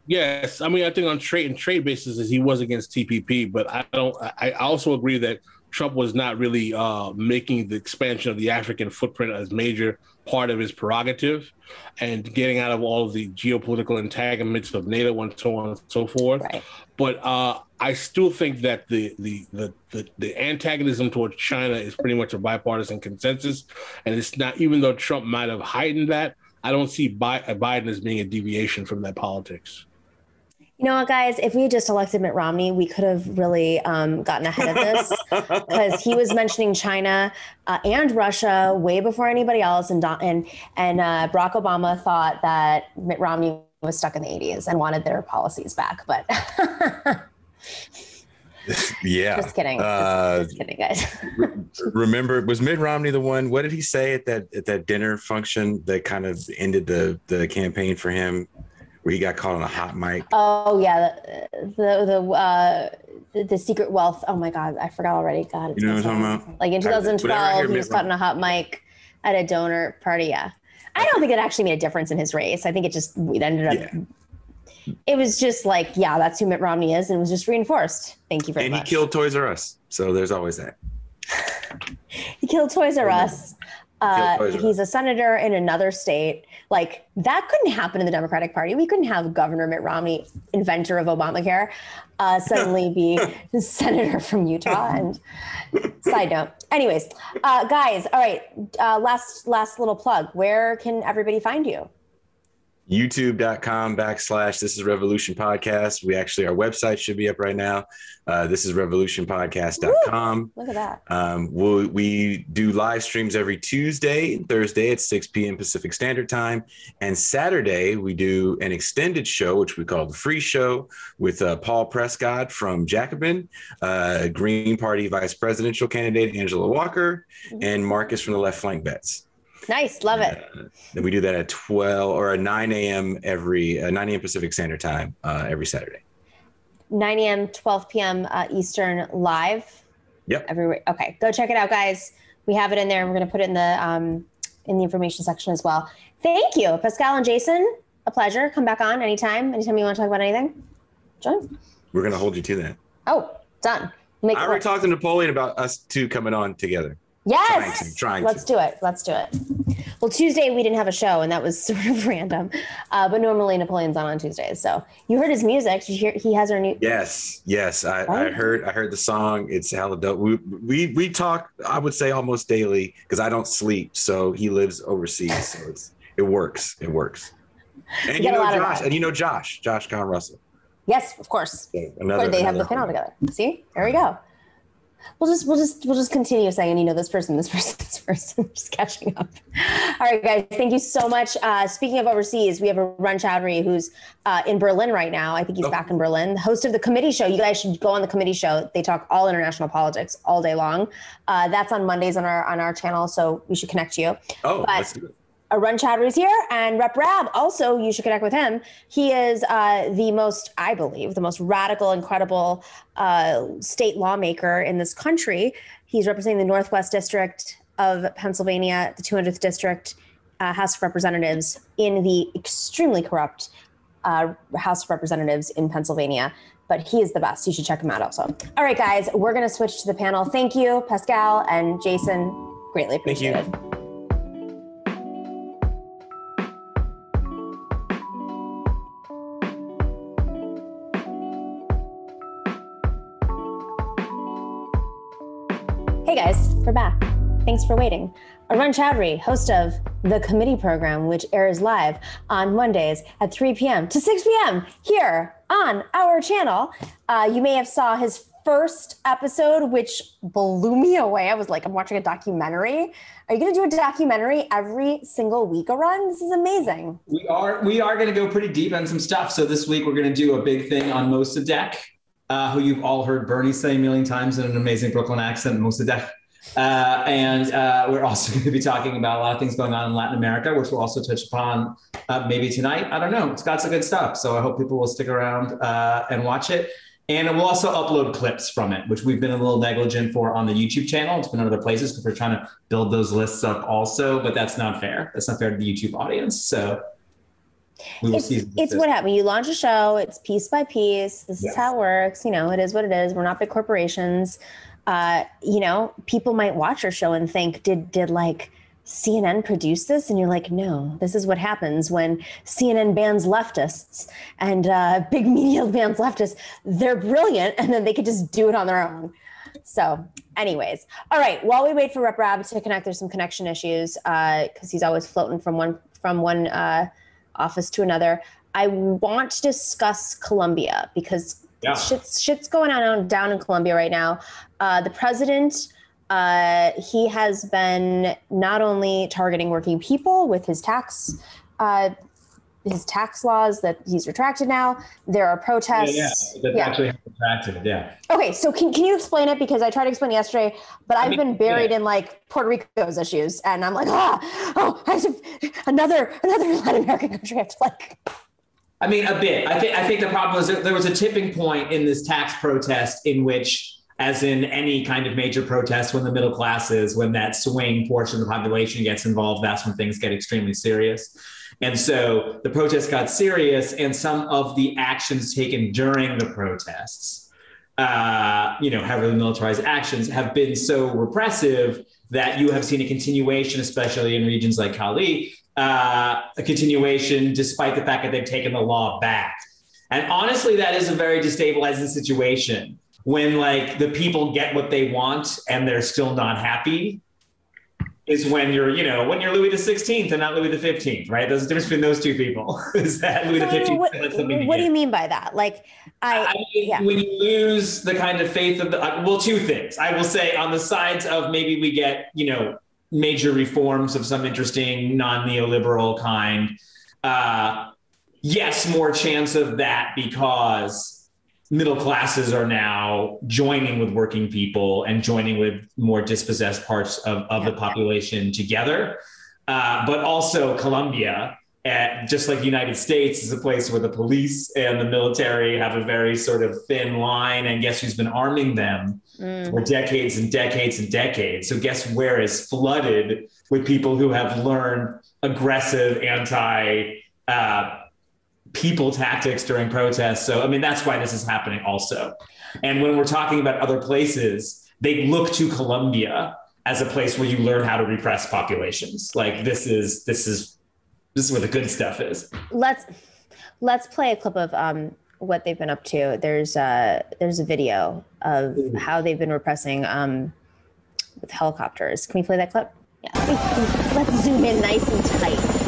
Yes, I mean I think on trade and trade basis he was against TPP, but I don't. I also agree that Trump was not really uh, making the expansion of the African footprint as major part of his prerogative, and getting out of all of the geopolitical entanglements of NATO and so on and so forth. Right. But uh, I still think that the, the the, the the antagonism towards China is pretty much a bipartisan consensus, and it's not. Even though Trump might have heightened that, I don't see Biden as being a deviation from that politics. You know what, guys? If we had just elected Mitt Romney, we could have really um, gotten ahead of this because he was mentioning China uh, and Russia way before anybody else, and and and uh, Barack Obama thought that Mitt Romney was stuck in the '80s and wanted their policies back, but. yeah. Just kidding. Uh, just, just kidding, guys. remember, was Mitt Romney the one? What did he say at that at that dinner function that kind of ended the the campaign for him? Where he got caught on a hot mic. Oh yeah, the the the, uh, the, the secret wealth. Oh my god, I forgot already. God, you know what I'm talking about? Like in 2012, he was caught on a hot mic at a donor party. Yeah, I don't think it actually made a difference in his race. I think it just it ended up. Yeah. It was just like, yeah, that's who Mitt Romney is, and it was just reinforced. Thank you very and much. And he killed Toys R Us, so there's always that. he killed Toys R Us. Uh, Toys R Us. he's a senator in another state. Like that couldn't happen in the Democratic Party. We couldn't have Governor Mitt Romney, inventor of Obamacare, uh, suddenly be the senator from Utah. And side note, anyways, uh, guys, all right. Uh, last last little plug. Where can everybody find you? youtube.com backslash this is revolution podcast. We actually our website should be up right now uh, this is revolutionpodcast.com Look at that. um, we'll, we do live streams every tuesday and thursday at 6 p.m pacific standard time. And saturday we do an extended show which we call the free show with uh, paul prescod from jacobin uh, green party vice presidential candidate angela walker and marcus from the left flank bets Nice, love it. and we do that at 12 or at 9 a.m. every uh, 9 a.m. Pacific Standard Time uh, every Saturday. 9 a.m., 12 p.m. Uh, Eastern live. Yep. Everywhere. Okay, go check it out, guys. We have it in there. And we're going to put it in the um, in the information section as well. Thank you, Pascal and Jason. A pleasure. Come back on anytime. Anytime you want to talk about anything. Join. We're going to hold you to that. Oh, done. Make I already work. talked to Napoleon about us two coming on together. Yes. Trying to, trying Let's to. do it. Let's do it. Well, Tuesday we didn't have a show, and that was sort of random. Uh, but normally Napoleon's on on Tuesdays. So you heard his music. Did you hear? He has our new. Yes, yes. I, I heard I heard the song. It's hella dope. We we, we talk, I would say almost daily because I don't sleep. So he lives overseas. So it's it works. It works. And You you know Josh, and you know Josh, Josh Con Russell. Yes, of course. Another, or they have the another panel together. See, there we go. We'll just we'll just we'll just continue saying you know this person, this person, this person, just catching up. All right, guys, thank you so much. Uh, speaking of overseas, we have Arun Chaudhary who's uh, in Berlin right now. I think he's Oh. back in Berlin. Host of the committee show. You guys should go on the committee show. They talk all international politics all day long. Uh, that's on Mondays on our on our channel, so we should connect you. Oh, But- let's do it. Arun is here, and Rep Rabb also. You should connect with him. He is uh, the most, I believe, the most radical, incredible uh, state lawmaker in this country. He's representing the Northwest District of Pennsylvania, the 200th District uh, House of Representatives in the extremely corrupt uh, House of Representatives in Pennsylvania. But he is the best. You should check him out also. All right, guys, we're going to switch to the panel. Thank you, Pascal and Jason. Greatly appreciate it. Thank you. Hey guys, we're back. Thanks for waiting. Arun Chaudhary, host of The Committee Program, which airs live on Mondays at 3 p.m. to 6 p.m. here on our channel. Uh, you may have saw his first episode, which blew me away. I was like, I'm watching a documentary. Are you going to do a documentary every single week, Arun? This is amazing. We are we are going to go pretty deep on some stuff. So this week we're going to do a big thing on Mossadegh, uh, who you've all heard Bernie say a million times in an amazing Brooklyn accent, Mossadegh. Uh, and uh, we're also going to be talking about a lot of things going on in Latin America, which we'll also touch upon uh, maybe tonight. I don't know. It's got some good stuff. So I hope people will stick around uh, and watch it. And we'll also upload clips from it, which we've been a little negligent for on the YouTube channel. It's been in other places because we're trying to build those lists up also, but that's not fair. That's not fair to the YouTube audience. So It's, it's what happened. You launch a show, it's piece by piece. This is how it works. You know, it is what it is. We're not big corporations. Uh, you know, people might watch your show and think, did did like CNN produce this? And you're like, no, this is what happens when CNN bans leftists and uh, big media bans leftists. They're brilliant, and then they could just do it on their own. So, anyways, all right. While we wait for Rep Rabb to connect, there's some connection issues because he's always floating from one from one uh, office to another. I want to discuss Colombia because Yeah. shit's, shit's going on down in Colombia right now. Uh, the president, uh, he has been not only targeting working people with his tax, uh, his tax laws that he's retracted now. There are protests. yeah. That Yeah. actually attractive. Yeah. Okay, so can, can you explain it? Because I tried to explain yesterday, but I've mean, been buried yeah. in like Puerto Rico's issues, and I'm like, ah, oh, I have another another Latin American country. I have to like, I mean, a bit. I think I think the problem is that there was a tipping point in this tax protest in which, as in any kind of major protest, when the middle classes, when that swing portion of the population gets involved, that's when things get extremely serious. And so the protests got serious, and some of the actions taken during the protests, uh, you know, heavily militarized actions, have been so repressive that you have seen a continuation, especially in regions like Cali, uh, a continuation despite the fact that they've taken the law back. And honestly, that is a very destabilizing situation when like the people get what they want and they're still not happy is when you're, you know, when you're Louis the Sixteenth and not Louis the Fifteenth, right? There's a difference between those two people. is that Louis So the Fifteenth? what, what do you mean by that? Like, I, I mean, yeah. when you lose the kind of faith of the uh, well, two things. I will say on the sides of maybe we get you know major reforms of some interesting non-neoliberal kind. Uh, yes, more chance of that because middle classes are now joining with working people and joining with more dispossessed parts of, of the population together. Uh, but also Colombia, uh, just like the United States, is a place where the police and the military have a very sort of thin line. And guess who's been arming them Mm. for decades and decades and decades? So guess where is flooded with people who have learned aggressive anti uh, people tactics during protests. So I mean that's why this is happening also. And when we're talking about other places, they look to Colombia as a place where you learn how to repress populations. Like this is this is this is where the good stuff is. let's let's play a clip of um, what they've been up to. There's a there's a video of how they've been repressing um, with helicopters. Can we play that clip? Yeah. Let's zoom in nice and tight.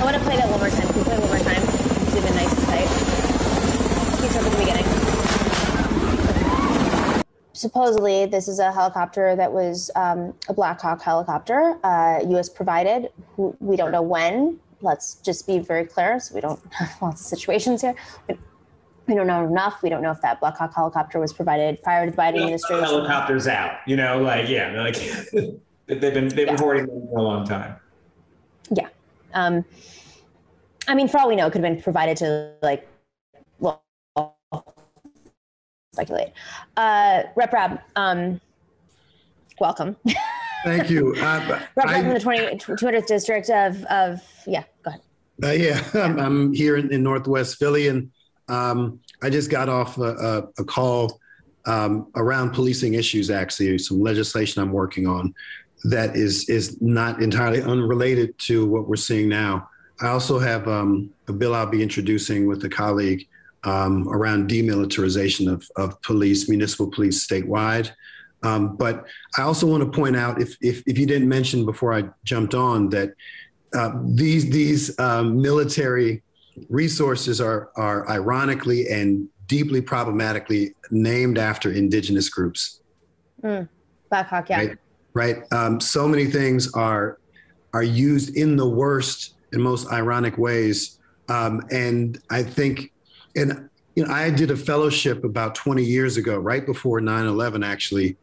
I want to play that one more time. Can we play it one more time? Zoom in nice and tight. Please start from the beginning. Supposedly, this is a helicopter that was um, a Black Hawk helicopter, uh, U.S. provided. We don't know when. Let's just be very clear, so we don't have lots of situations here. We, we don't know enough. We don't know if that Black Hawk helicopter was provided prior to the Biden administration. Helicopters out, you know, like yeah, like they've been they've been Yeah. hoarding them for a long time. Yeah. Um, I mean, for all we know, it could have been provided to like, speculate. Uh, Rep Rabb, um, welcome. Thank you. Uh, Rep Rabb from the 20, 200th district of, of, yeah, go ahead. uh, yeah, I'm, I'm here in, in Northwest Philly, and um, I just got off a, a, a call um, around policing issues. Actually, some legislation I'm working on that is is not entirely unrelated to what we're seeing now. I also have um, a bill I'll be introducing with a colleague um, around demilitarization of, of police, municipal police statewide. Um, but I also want to point out, if, if, if you didn't mention before I jumped on, that uh, these these um, military resources are are ironically and deeply problematically named after indigenous groups. Black Hawk, yeah. Right. Right. Um, so many things are are used in the worst and most ironic ways, um, and I think, and you know, I did a fellowship about 20 years ago, right before 9/11, actually,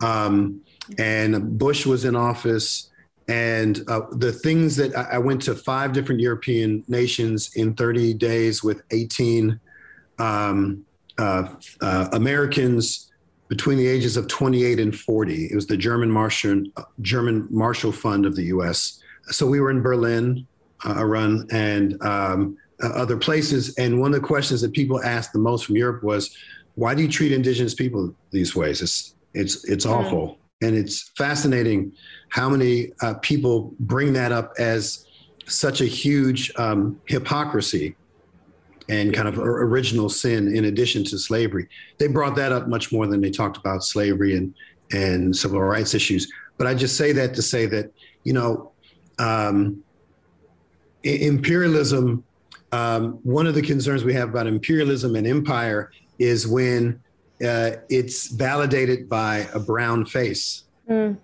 um, and Bush was in office. And uh, the things that I, I went to five different European nations in 30 days with 18 um, uh, uh, Americans between the ages of 28 and 40. It was the German Marshall, German Marshall Fund of the U.S. So we were in Berlin, uh, Arun, and um, uh, other places. And one of the questions that people asked the most from Europe was, "Why do you treat indigenous people these ways? It's it's it's awful." And it's fascinating how many uh, people bring that up as such a huge um, hypocrisy and kind of original sin in addition to slavery. They brought that up much more than they talked about slavery and and civil rights issues. But I just say that to say that you know um, imperialism. Um, one of the concerns we have about imperialism and empire is when uh, it's validated by a brown face Mm.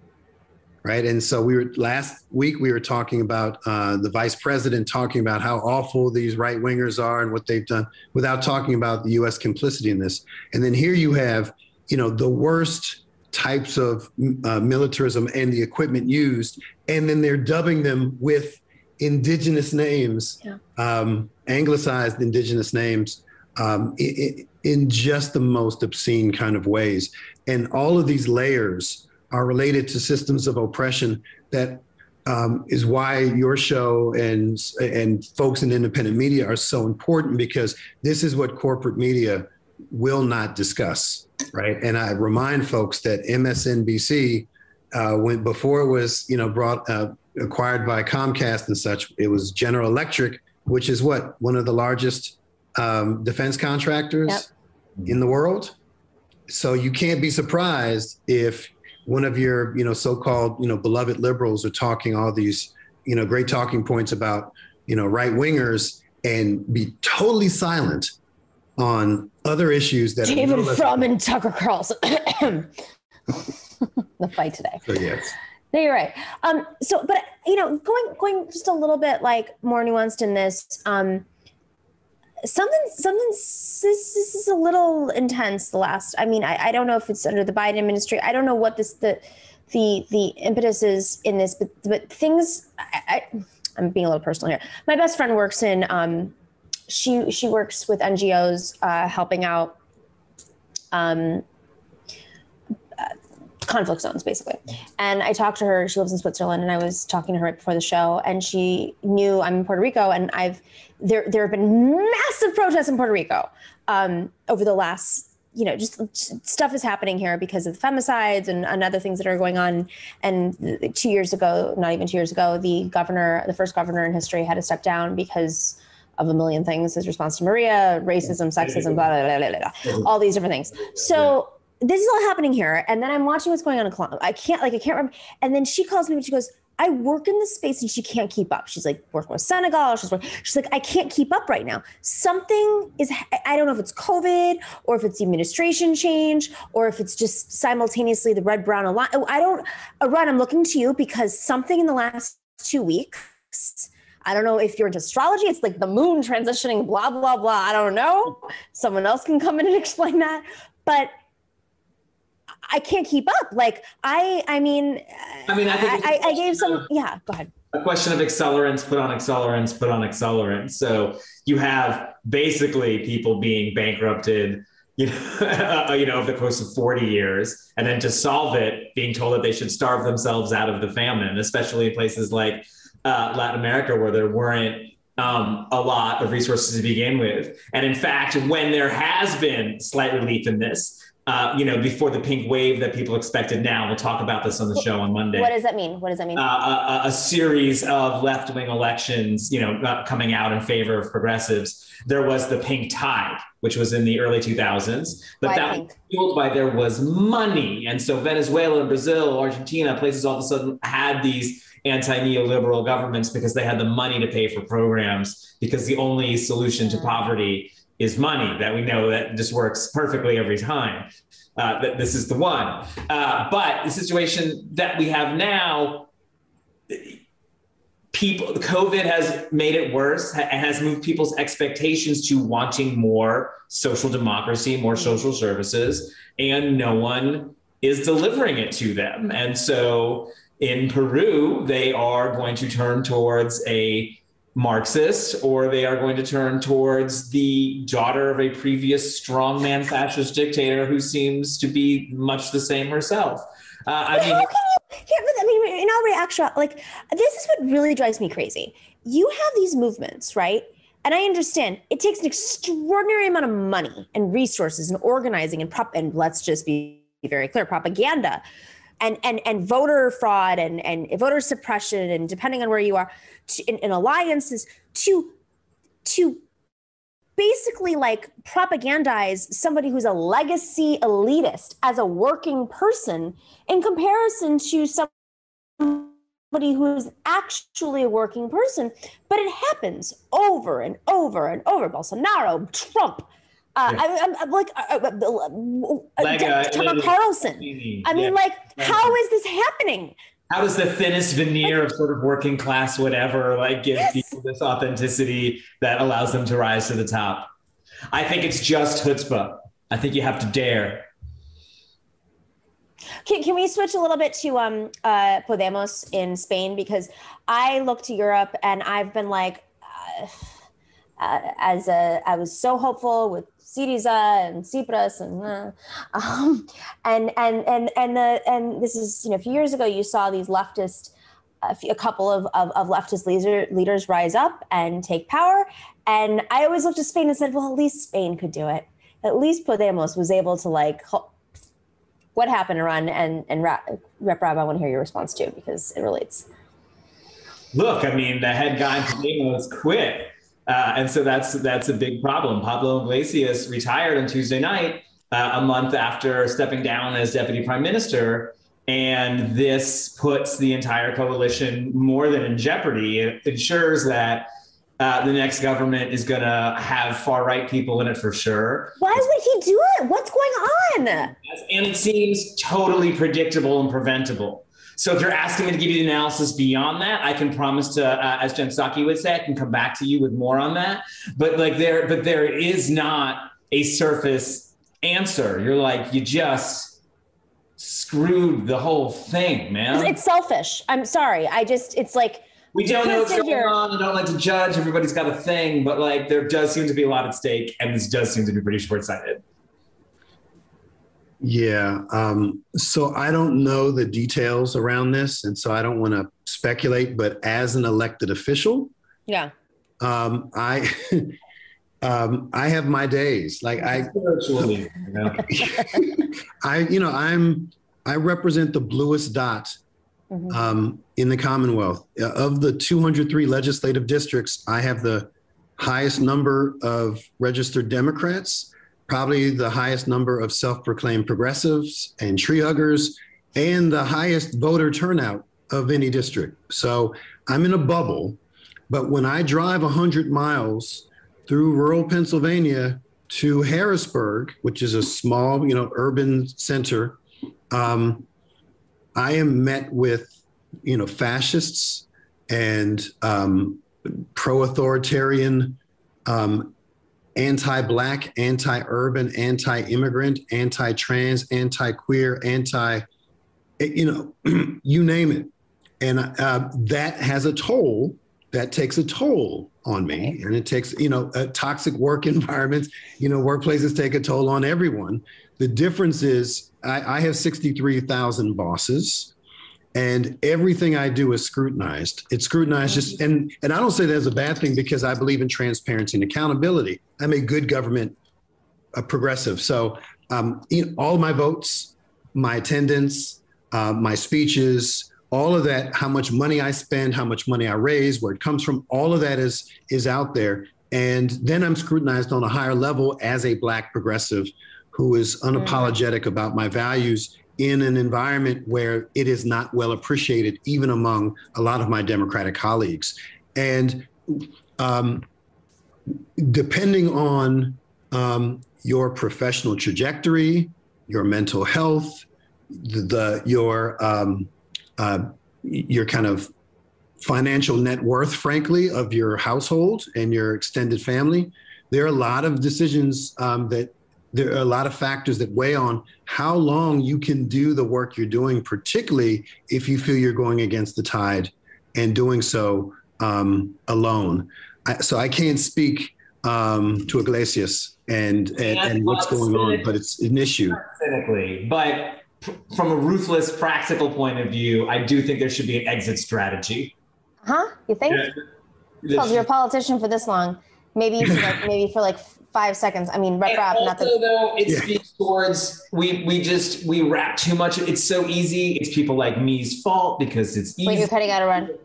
right? And so we were last week we were talking about uh, the vice president talking about how awful these right wingers are and what they've done, without talking about the U.S. complicity in this. And then here you have, you know, the worst types of uh, militarism and the equipment used, and then they're dubbing them with indigenous names, yeah. um, anglicized indigenous names, um, in, in just the most obscene kind of ways. And all of these layers are related to systems of oppression that um, is why your show and and folks in independent media are so important because this is what corporate media will not discuss, right? And I remind folks that MSNBC, uh, when before it was you know brought uh, acquired by Comcast and such, it was General Electric, which is what one of the largest um, defense contractors yep. in the world. So you can't be surprised if one of your you know so-called you know beloved liberals are talking all these you know great talking points about you know right wingers and be totally silent on other issues that David Frum and Tucker Carlson. the fight today. So yes. No, you're right. Um, so, but you know, going going just a little bit like more nuanced in this. Um, something something this, this is a little intense the last i mean I, I don't know if it's under the biden administration i don't know what this the the the impetus is in this but but things I, I i'm being a little personal here my best friend works in um she she works with ngos uh helping out um conflict zones basically. And i talked to her. She lives in switzerland and i was talking to her right before the show and she knew i'm in puerto rico and i've there there have been massive protests in puerto rico um, over the last you know just stuff is happening here because of the femicides and, and other things that are going on. And two years ago not even two years ago the governor the first governor in history had to step down because of a million things his response to maria racism sexism blah blah blah blah, blah all these different things. So this is all happening here and then i'm watching what's going on in Colombia. i can't like i can't remember and then she calls me and she goes i work in this space and she can't keep up she's like working with senegal she's she's like i can't keep up right now something is i don't know if it's covid or if it's the administration change or if it's just simultaneously the red brown alliance i don't Arun, i'm looking to you because something in the last two weeks I don't know if you're into astrology. It's like the moon transitioning, blah, blah, blah. I don't know. Someone else can come in and explain that. But I can't keep up. Like I, I mean, I mean, I think I, I, gave some. Yeah, go ahead. A question of accelerants, put on accelerants, put on accelerants. So you have basically people being bankrupted, you know, you know, over the course of 40 years, and then to solve it, being told that they should starve themselves out of the famine, especially in places like uh, Latin America where there weren't um, a lot of resources to begin with. And in fact, when there has been slight relief in this, uh, you know, before the pink wave that people expected now. We'll talk about this on the show on Monday. What does that mean? What does that mean? Uh, a, a, series of left wing elections, you know, uh, coming out in favor of progressives. There was the pink tide, which was in the early 2000s, but Why that pink? was fueled by there was money. And so Venezuela, Brazil, Argentina, places all of a sudden had these anti neoliberal governments because they had the money to pay for programs because the only solution to poverty is money that we know that just works perfectly every time. Uh, that this is the one. Uh, but the situation that we have now, people, COVID has made it worse and has moved people's expectations to wanting more social democracy, more social services, and no one is delivering it to them. And so in Peru, they are going to turn towards a Marxist, or they are going to turn towards the daughter of a previous strongman fascist dictator who seems to be much the same herself. Uh, I mean, how can you? Yeah, but I mean, in all reaction, like this is what really drives me crazy. You have these movements, right? And I understand it takes an extraordinary amount of money and resources and organizing and prop. And let's just be very clear, propaganda and and and voter fraud and and voter suppression and depending on where you are to, in, in alliances to to basically like propagandize somebody who's a legacy elitist as a working person in comparison to somebody who's actually a working person. But it happens over and over and over. Bolsonaro trump uh, yeah. I, am like uh, uh, uh like uh, Tucker Carlson. I mean, yeah. like, how is this happening? How does the thinnest veneer of sort of working class whatever like give yes. people this authenticity that allows them to rise to the top? I think it's just chutzpah. I think you have to dare. Can, can we switch a little bit to um, uh, Podemos in Spain? Because I look to Europe and I've been like, uh, uh, as a, I was so hopeful with Syriza and Tsipras and uh, um, and and and and the and this is you know a few years ago you saw these leftist a, few, a couple of, of, of leftist leader, leaders rise up and take power. And I always looked at Spain and said well at least Spain could do it. At least Podemos was able to like what happened run and and Rep Rabb I want to hear your response too because it relates. Look, I mean the head guy Podemos quit uh, and so that's that's a big problem. Pablo Iglesias retired on Tuesday night, uh, a month after stepping down as deputy prime minister, and this puts the entire coalition more than in jeopardy. It ensures that. Uh, the next government is going to have far right people in it for sure. Why would he do it? What's going on? And it seems totally predictable and preventable. So if you're asking me to give you the analysis beyond that, I can promise to, uh, as Jen Psaki would say, I can come back to you with more on that. But like there, but there is not a surface answer. You're like you just screwed the whole thing, man. It's selfish. I'm sorry. I just it's like we don't know what's going here. on. I don't like to judge. Everybody's got a thing, but like there does seem to be a lot at stake, and this does seem to be pretty short sighted. Yeah. Um, so I don't know the details around this, and so I don't want to speculate. But as an elected official, yeah, um, I um, I have my days. Like I, I, you know, I'm I represent the bluest dot mm-hmm. um, in the Commonwealth. Uh, of the 203 legislative districts, I have the highest number of registered Democrats probably the highest number of self proclaimed progressives and tree huggers, and the highest voter turnout of any district. So I'm in a bubble. But when I drive 100 miles through rural Pennsylvania to Harrisburg, which is a small, you know, urban center, um, I am met with, you know, fascists and um, pro-authoritarian um, anti-black, anti-urban, anti-immigrant, anti-trans, anti-queer, anti, you know, you name it, and uh, that has a toll. That takes a toll on me, and it takes you know a toxic work environments. You know, workplaces take a toll on everyone. The difference is I, I have sixty-three thousand bosses and everything I do is scrutinized. It's scrutinized just and and I don't say that as a bad thing because I believe in transparency and accountability. I'm a good government a progressive. So um, all my votes, my attendance, uh, my speeches, all of that, how much money I spend, how much money I raise, where it comes from, all of that is is out there. And then I'm scrutinized on a higher level as a black progressive who is unapologetic about my values in an environment where it is not well appreciated, even among a lot of my Democratic colleagues. And um, depending on um, your professional trajectory, your mental health, the, the your um, uh, your kind of financial net worth, frankly, of your household and your extended family, there are a lot of decisions um, that there are a lot of factors that weigh on how long you can do the work you're doing, particularly if you feel you're going against the tide and doing so um, alone. I, so I can't speak um, to Iglesias and and, and what's going on, but it's an issue. Cynically, but from a ruthless, practical point of view, I do think there should be an exit strategy. Huh? You think? Yeah. Well, you're a politician for this long. Maybe you should like maybe for like five seconds. I mean, rep rap, not the. though, it yeah. speaks towards we we just we wrap too much. It's so easy. It's people like me's fault because it's easy. Wait, you're cutting out Arun.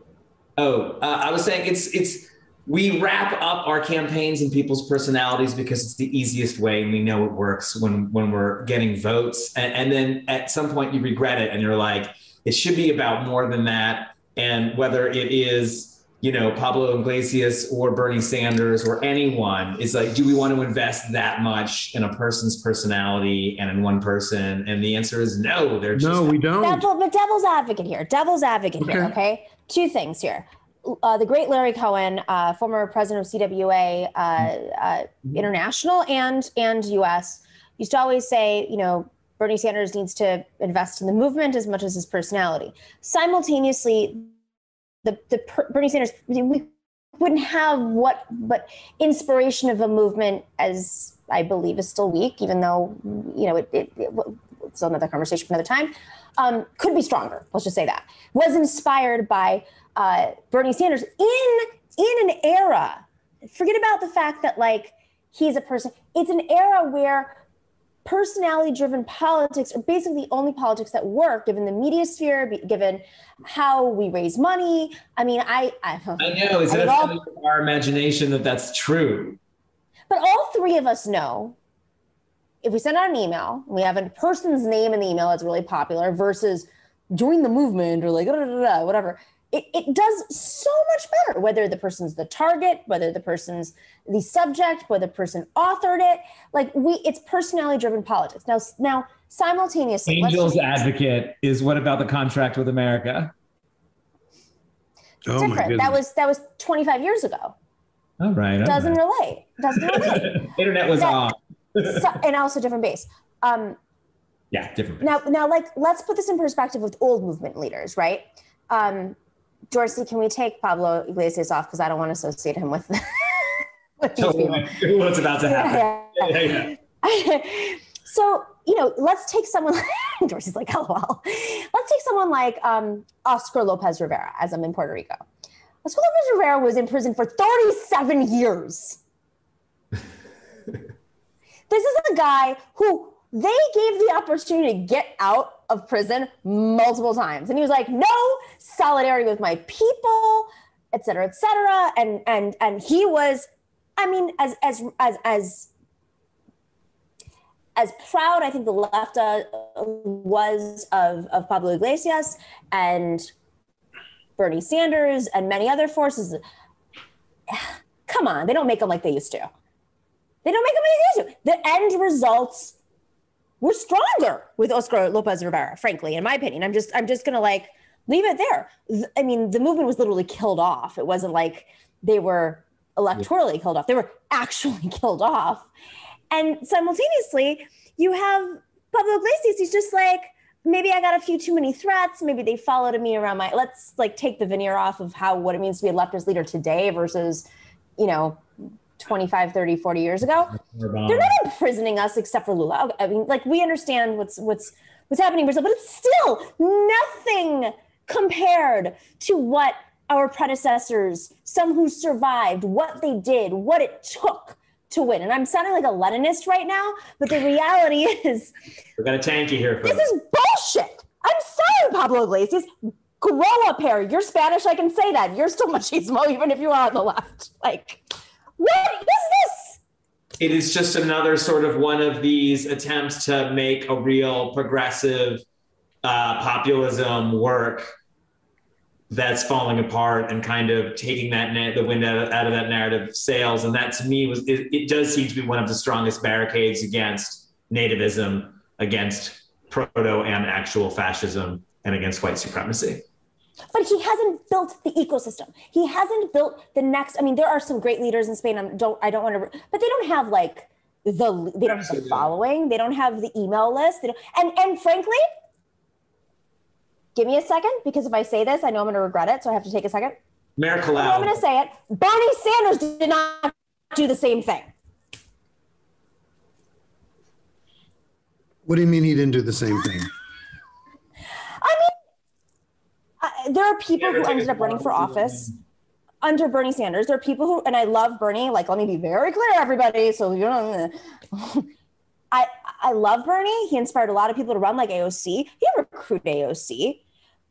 Oh, uh, I was saying it's it's we wrap up our campaigns in people's personalities because it's the easiest way and we know it works when when we're getting votes and, and then at some point you regret it and you're like it should be about more than that and whether it is you know, Pablo Iglesias or Bernie Sanders or anyone is like, do we want to invest that much in a person's personality and in one person? And the answer is no. They're just no, we don't. Devil, but devil's advocate here. Devil's advocate okay. here. Okay, two things here. Uh, the great Larry Cohen, uh, former president of CWA uh, uh, International and and U.S., used to always say, you know, Bernie Sanders needs to invest in the movement as much as his personality. Simultaneously, the, the Bernie Sanders, we wouldn't have what but inspiration of a movement as I believe is still weak, even though you know it, it, it it's another conversation for another time. Um, could be stronger. Let's just say that was inspired by uh, Bernie Sanders in in an era. Forget about the fact that like he's a person. It's an era where personality driven politics are basically the only politics that work given the media sphere given how we raise money. I mean i i, I know. Is that all, our imagination that that's true? But all three of us know if we send out an email we have a person's name in the email that's really popular versus join the movement or like whatever it, it does so much better whether the person's the target whether the person's the subject whether the person authored it. Like we it's personality driven politics. Now now simultaneously angel's advocate is what about the contract with america? Oh different. That was that was 25 years ago. All right all doesn't right. relate. Doesn't relate. Internet was that, on. so, and also different base. Um yeah different base. now now like let's put this in perspective with old movement leaders right? Um Dorsey, can we take Pablo Iglesias off because I don't want to associate him with, with. What's about to happen? Yeah, yeah. so you know, let's take someone. Dorsey's like, "LOL." Let's take someone like um, Oscar Lopez Rivera, as I'm in Puerto Rico. Oscar Lopez Rivera was in prison for 37 years. this is a guy who they gave the opportunity to get out of prison multiple times. And he was like, no solidarity with my people, et cetera, et cetera. And and and he was, I mean, as as as as as proud I think the left uh, was of, of Pablo Iglesias and Bernie Sanders and many other forces. Come on, they don't make them like they used to. They don't make them like they used to. The end results we're stronger with Oscar Lopez Rivera, frankly, in my opinion. I'm just I'm just gonna like leave it there. I mean, the movement was literally killed off. It wasn't like they were electorally killed off. They were actually killed off. And simultaneously, you have Pablo Iglesias. He's just like, maybe I got a few too many threats. Maybe they followed me around my. Let's like take the veneer off of how what it means to be a leftist leader today versus, you know, 25 30 40 years ago they're not imprisoning us except for lula. I mean like we understand what's what's what's happening in brazil but it's still nothing compared to what our predecessors some who survived what they did what it took to win. And i'm sounding like a leninist right now but the reality is we got a tanky here this is bullshit. I'm sorry pablo iglesias. Grow up here you're spanish i can say that. You're still machismo even if you are on the left. Like what is this? It is just another sort of one of these attempts to make a real progressive uh, populism work that's falling apart and kind of taking that na- the wind out of, out of, that narrative sails. And that to me was it, it does seem to be one of the strongest barricades against nativism, against proto and actual fascism, and against white supremacy but he hasn't built the ecosystem. He hasn't built the next. I mean, there are some great leaders in Spain. I don't. I don't want to. But they don't have like the. They don't have the following. They don't have the email list. They don't. And and frankly, give me a second because if I say this, I know I'm going to regret it. So I have to take a second. Mayor Colau. I'm going to say it. Bernie Sanders did not do the same thing. What do you mean he didn't do the same thing? There are people who ended up running for office under Bernie Sanders. There are people who, and I love Bernie. Like, let me be very clear, everybody. So you know, I I love Bernie. He inspired a lot of people to run like AOC. He recruit AOC.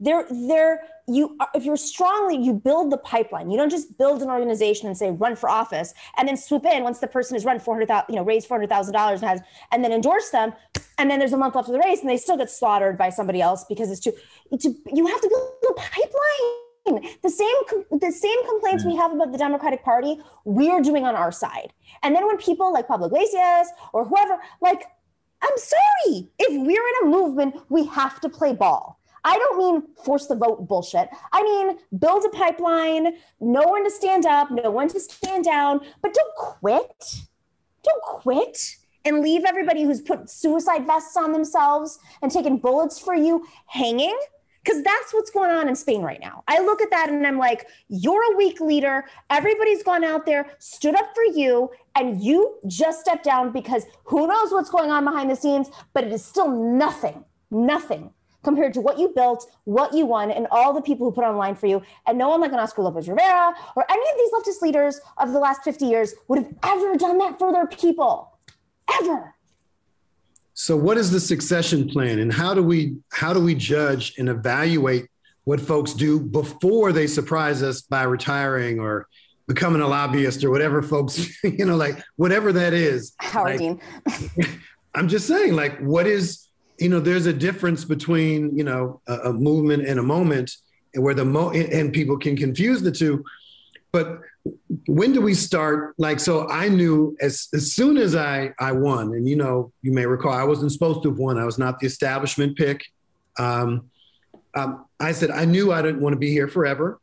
There, there. You, if you're strongly, you build the pipeline. You don't just build an organization and say run for office, and then swoop in once the person has run four hundred thousand, you know, raised four hundred thousand dollars and has, and then endorse them, and then there's a month left of the race, and they still get slaughtered by somebody else because it's too. To, you have to build a pipeline. The same the same complaints we mm. have about the Democratic Party, we're doing on our side. And then when people like Pablo Iglesias or whoever, like, I'm sorry, if we're in a movement, we have to play ball. I don't mean force the vote bullshit. I mean build a pipeline, know when to stand up, know when to stand down, but don't quit. Don't quit and leave everybody who's put suicide vests on themselves and taken bullets for you hanging? Because that's what's going on in Spain right now. I look at that and I'm like, you're a weak leader. Everybody's gone out there, stood up for you, and you just stepped down because who knows what's going on behind the scenes, but it is still nothing, nothing compared to what you built, what you won, and all the people who put online for you. And no one like an Oscar Lopez Rivera or any of these leftist leaders of the last 50 years would have ever done that for their people. Ever. So what is the succession plan and how do we how do we judge and evaluate what folks do before they surprise us by retiring or becoming a lobbyist or whatever folks, you know, like whatever that is. Howard like, Dean. I'm just saying, like, what is, you know, there's a difference between, you know, a, a movement and a moment and where the mo and people can confuse the two. But when do we start? Like, so I knew as, as soon as I, I won, and you know, you may recall, I wasn't supposed to have won. I was not the establishment pick. Um, um, I said, I knew I didn't want to be here forever.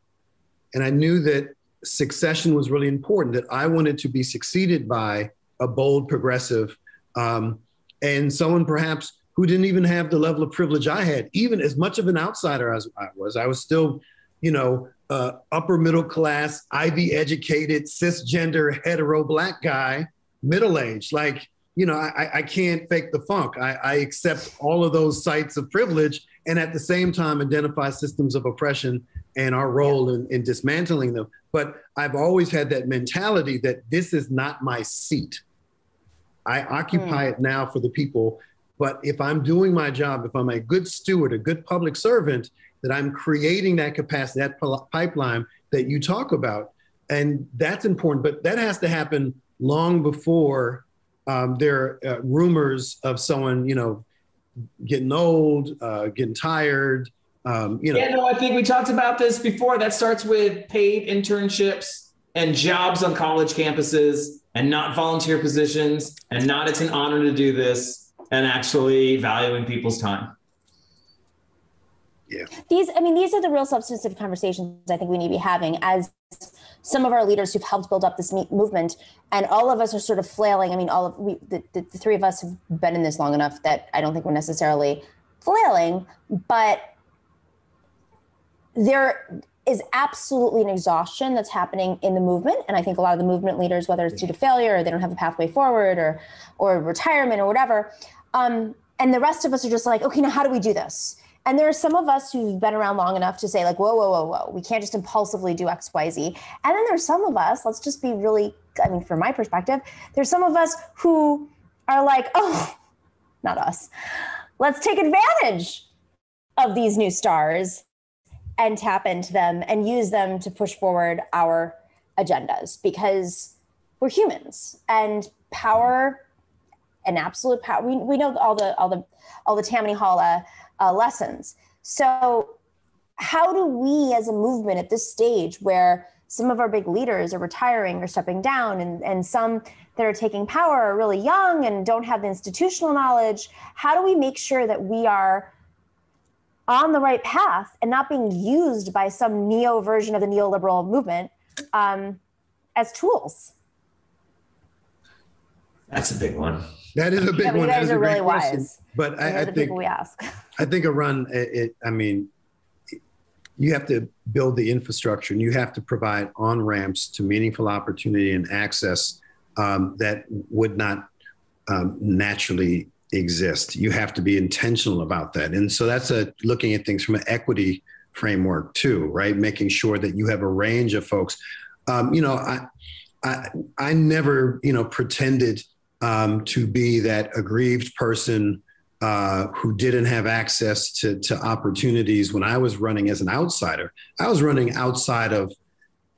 And I knew that succession was really important, that I wanted to be succeeded by a bold progressive um, and someone perhaps who didn't even have the level of privilege I had, even as much of an outsider as I was. I was still, you know, uh, upper middle class, Ivy educated, cisgender, hetero black guy, middle aged. Like, you know, I, I can't fake the funk. I, I accept all of those sites of privilege and at the same time identify systems of oppression and our role in, in dismantling them. But I've always had that mentality that this is not my seat. I occupy mm. it now for the people. But if I'm doing my job, if I'm a good steward, a good public servant, that I'm creating that capacity, that pipeline that you talk about. And that's important. But that has to happen long before um, there are uh, rumors of someone, you know, getting old, uh, getting tired. Um, you know. Yeah, no, I think we talked about this before. That starts with paid internships and jobs on college campuses and not volunteer positions and not it's an honor to do this and actually valuing people's time. Yeah. These, I mean, these are the real substantive conversations I think we need to be having as some of our leaders who've helped build up this movement, and all of us are sort of flailing. I mean, all of we, the, the, the three of us have been in this long enough that I don't think we're necessarily flailing, but there is absolutely an exhaustion that's happening in the movement. And I think a lot of the movement leaders, whether it's due to failure or they don't have a pathway forward or or retirement or whatever, um, and the rest of us are just like, okay, now how do we do this? And there are some of us who've been around long enough to say, like, whoa, whoa, whoa, whoa, we can't just impulsively do X, Y, Z. And then there's some of us, let's just be really, I mean, from my perspective, there's some of us who are like, oh, not us. Let's take advantage of these new stars and tap into them and use them to push forward our agendas because we're humans and power and absolute power we, we know all the all the all the tammany hall uh, lessons so how do we as a movement at this stage where some of our big leaders are retiring or stepping down and, and some that are taking power are really young and don't have the institutional knowledge how do we make sure that we are on the right path and not being used by some neo version of the neoliberal movement um, as tools. That's a big one. That is a big yeah, one. You guys are really wise. Question. But I, I think we ask. I think a run. It, it, I mean, you have to build the infrastructure, and you have to provide on ramps to meaningful opportunity and access um, that would not um, naturally exist. You have to be intentional about that. And so that's a looking at things from an equity framework too, right? Making sure that you have a range of folks. Um, you know, I, I, I never, you know, pretended um, to be that aggrieved person uh, who didn't have access to, to opportunities when I was running as an outsider. I was running outside of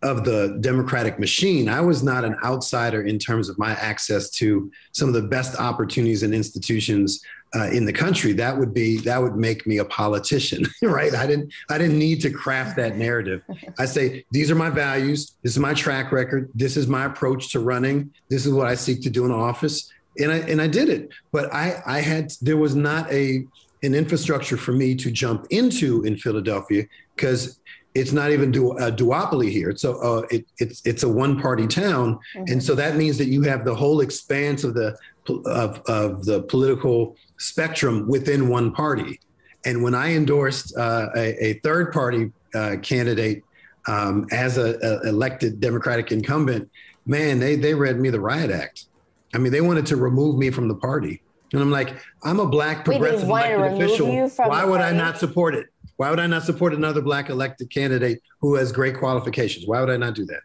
of the democratic machine. I was not an outsider in terms of my access to some of the best opportunities and institutions uh, in the country. That would be that would make me a politician, right? I didn't I didn't need to craft that narrative. I say these are my values. This is my track record. This is my approach to running. This is what I seek to do in office, and I and I did it. But I I had there was not a an infrastructure for me to jump into in Philadelphia because it's not even du- a duopoly here. It's a uh, it, it's it's a one party town, Mhm. and so that means that you have the whole expanse of the of of the political spectrum within one party. And when I endorsed uh, a, a third party uh, candidate um, as a, a elected Democratic incumbent, man, they they read me the riot act. I mean, they wanted to remove me from the party, and I'm like, I'm a black progressive to elected official. Why would I not support it? Why would I not support another black elected candidate who has great qualifications? Why would I not do that?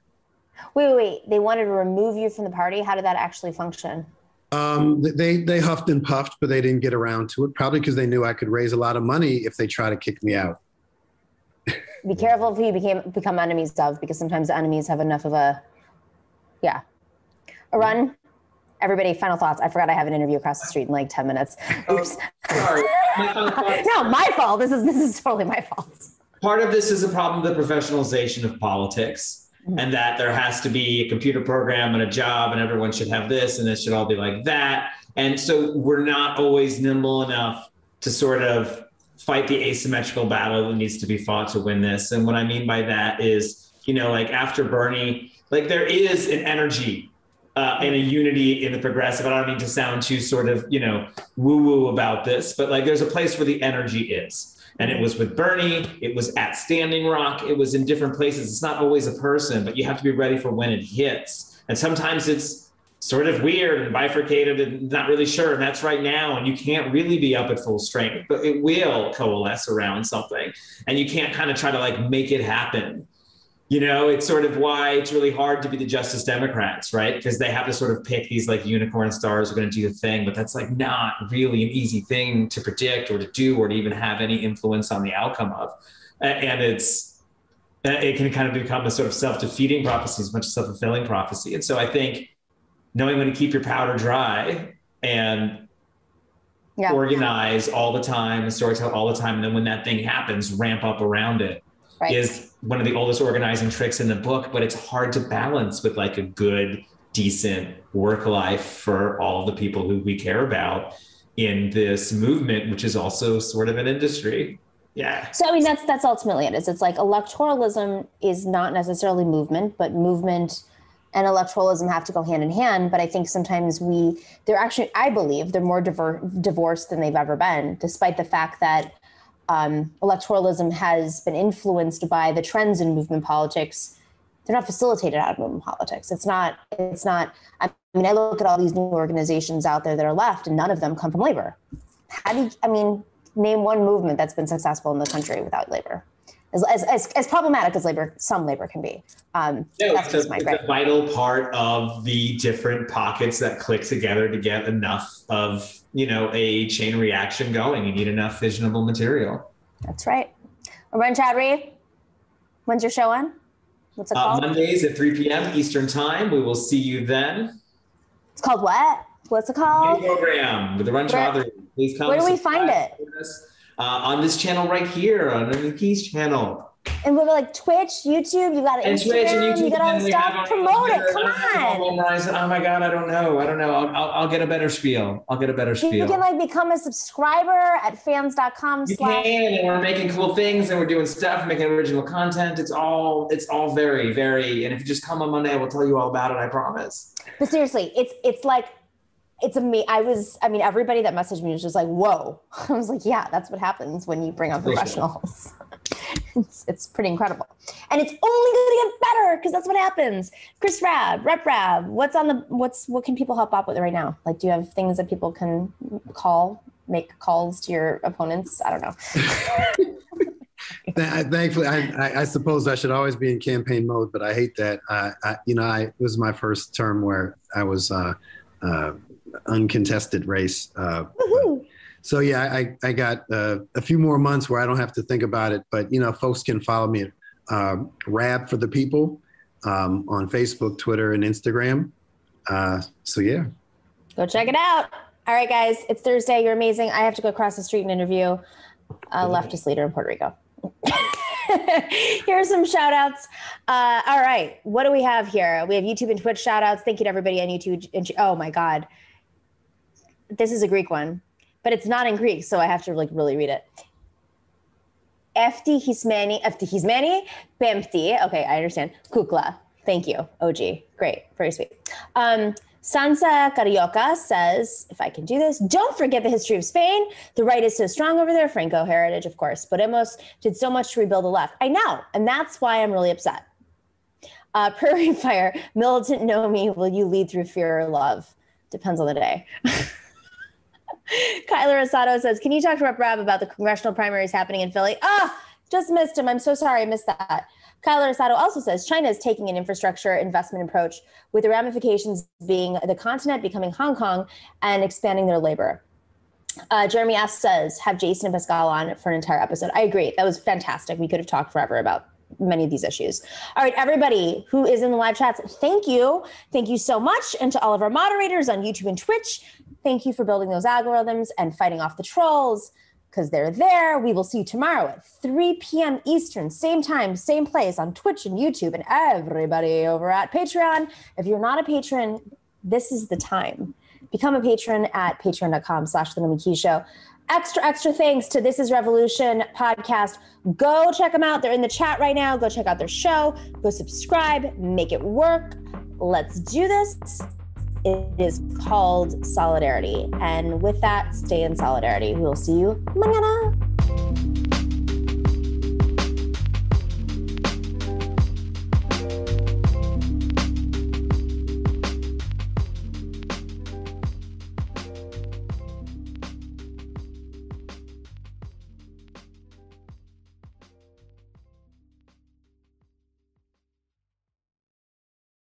Wait, wait, wait. They wanted to remove you from the party. How did that actually function? Um, they they huffed and puffed, but they didn't get around to it. Probably because they knew I could raise a lot of money if they try to kick me out. Be careful who you became become enemies of, because sometimes the enemies have enough of a, yeah. Arun, everybody, final thoughts. I forgot I have an interview across the street in like ten minutes. Oops. Sorry. My no, my fault. This is this is totally my fault. part of this is a problem of the professionalization of politics. And that there has to be a computer program and a job and everyone should have this and it should all be like that and so we're not always nimble enough to sort of fight the asymmetrical battle that needs to be fought to win this and what i mean by that is you know like after bernie like there is an energy uh, and a unity in the progressive. I don't mean to sound too sort of, you know, woo woo about this, but like there's a place where the energy is. And it was with Bernie, it was at Standing Rock, it was in different places. It's not always a person, but you have to be ready for when it hits. And sometimes it's sort of weird and bifurcated and not really sure. And that's right now. And you can't really be up at full strength, but it will coalesce around something. And you can't kind of try to like make it happen you know it's sort of why it's really hard to be the justice democrats right? Because they have to sort of pick these like unicorn stars who are going to do the thing but that's like not really an easy thing to predict or to do or to even have any influence on the outcome of. And it's it can kind of become a sort of self-defeating prophecy as much as self-fulfilling prophecy. And so i think knowing when to keep your powder dry and Yeah. organize all the time and storytell all the time and then when that thing happens ramp up around it Right. is one of the oldest organizing tricks in the book, but it's hard to balance with like a good, decent work life for all the people who we care about in this movement, which is also sort of an industry. Yeah. So I mean that's that's ultimately it is. It's like electoralism is not necessarily movement, but movement and electoralism have to go hand in hand. But I think sometimes we they're actually I believe they're more diver, divorced than they've ever been, despite the fact that um, electoralism has been influenced by the trends in movement politics. They're not facilitated out of movement politics. It's not. It's not. I mean, I look at all these new organizations out there that are left, and none of them come from labor. How do you, I mean, name one movement that's been successful in the country without labor? As, as, as, as problematic as labor, some labor can be. Um, No, that's it's, just a, my it's a vital part of the different pockets that click together to get enough of you know a chain reaction going. You need enough fissionable material. That's right. Arun Chaudhary, when's your show on? What's it Uh, called? Mondays at 3 p.m. Eastern Time. We will see you then. It's called what? What's it called? New program with the Run Where- Please come. where do we find it? Uh, on this channel right here, on the Keys channel. And we're like Twitch, YouTube, you got And Instagram, Twitch and YouTube. you got all and the we have stuff. Promote it. Come on. Oh my God, I don't know. I don't know. I'll, I'll, I'll get a better spiel. I'll get a better spiel. You can like become a subscriber at fans.com You can, and we're making cool things, and we're doing stuff, making original content. It's all, it's all very, very. And if you just come on Monday, I will tell you all about it. I promise. But seriously, it's it's like it's a me. I was, I mean, everybody that messaged me was just like, "Whoa!" I was like, "Yeah, that's what happens when you bring on professionals." It's it's pretty incredible, and it's only going to get better because that's what happens. Chris Rabb, Rep Rabb, what's on the what's what can people help out with right now? Like, do you have things that people can call, make calls to your opponents? I don't know. Thankfully, I, I, I suppose I should always be in campaign mode, but I hate that. I, I you know, I it was my first term where I was uh, uh, uncontested race. Uh! So yeah, I, I got uh, a few more months where I don't have to think about it. But you know, folks can follow me at um, Rabb for the People um, on Facebook, Twitter, and Instagram. Uh, so yeah, Go check it out. All right, guys, it's Thursday. You're amazing. I have to go across the street and interview a leftist leader in Puerto Rico. here are some shout outs. Uh, all right, what do we have here? We have YouTube and Twitch shout outs. Thank you to everybody on YouTube. and- Oh my God. This is a Greek one, but it's not in Greek, so I have to like really read it. Efti Hismani, Efti Hismani, Pempti. Okay, I understand. Kukla. Thank you, OG. Great, very sweet. Um, Sansa Carioca says, if I can do this, don't forget the history of Spain. The right is so strong over there. Franco heritage, of course. Podemos did so much to rebuild the left. I know. And that's why I'm really upset. Uh, Prairie Fire, militant know me. Will you lead through fear or love? Depends on the day. Kyler Asado says, Can you talk to Rep Rabb about the congressional primaries happening in Philly? Ah, just missed him. I'm so sorry I missed that. Kyler Asado also says China is taking an infrastructure investment approach with the ramifications being the continent becoming Hong Kong and expanding their labor. Uh, Jeremy S says, have Jason and Pascal on for an entire episode. I agree. That was fantastic. We could have talked forever about many of these issues. All right, everybody who is in the live chats, thank you. Thank you so much. And to all of our moderators on YouTube and Twitch, thank you for building those algorithms and fighting off the trolls because they're there. We will see you tomorrow at 3 p.m. Eastern, same time, same place on Twitch and YouTube, and everybody over at Patreon. If you're not a patron, this is the time. Become a patron at patreon.com slash the Nomiki Show extra extra thanks to this is revolution podcast go check them out they're in the chat right now go check out their show go subscribe make it work let's do this it is called Solidarity. And with that, stay in solidarity. We will see you mañana.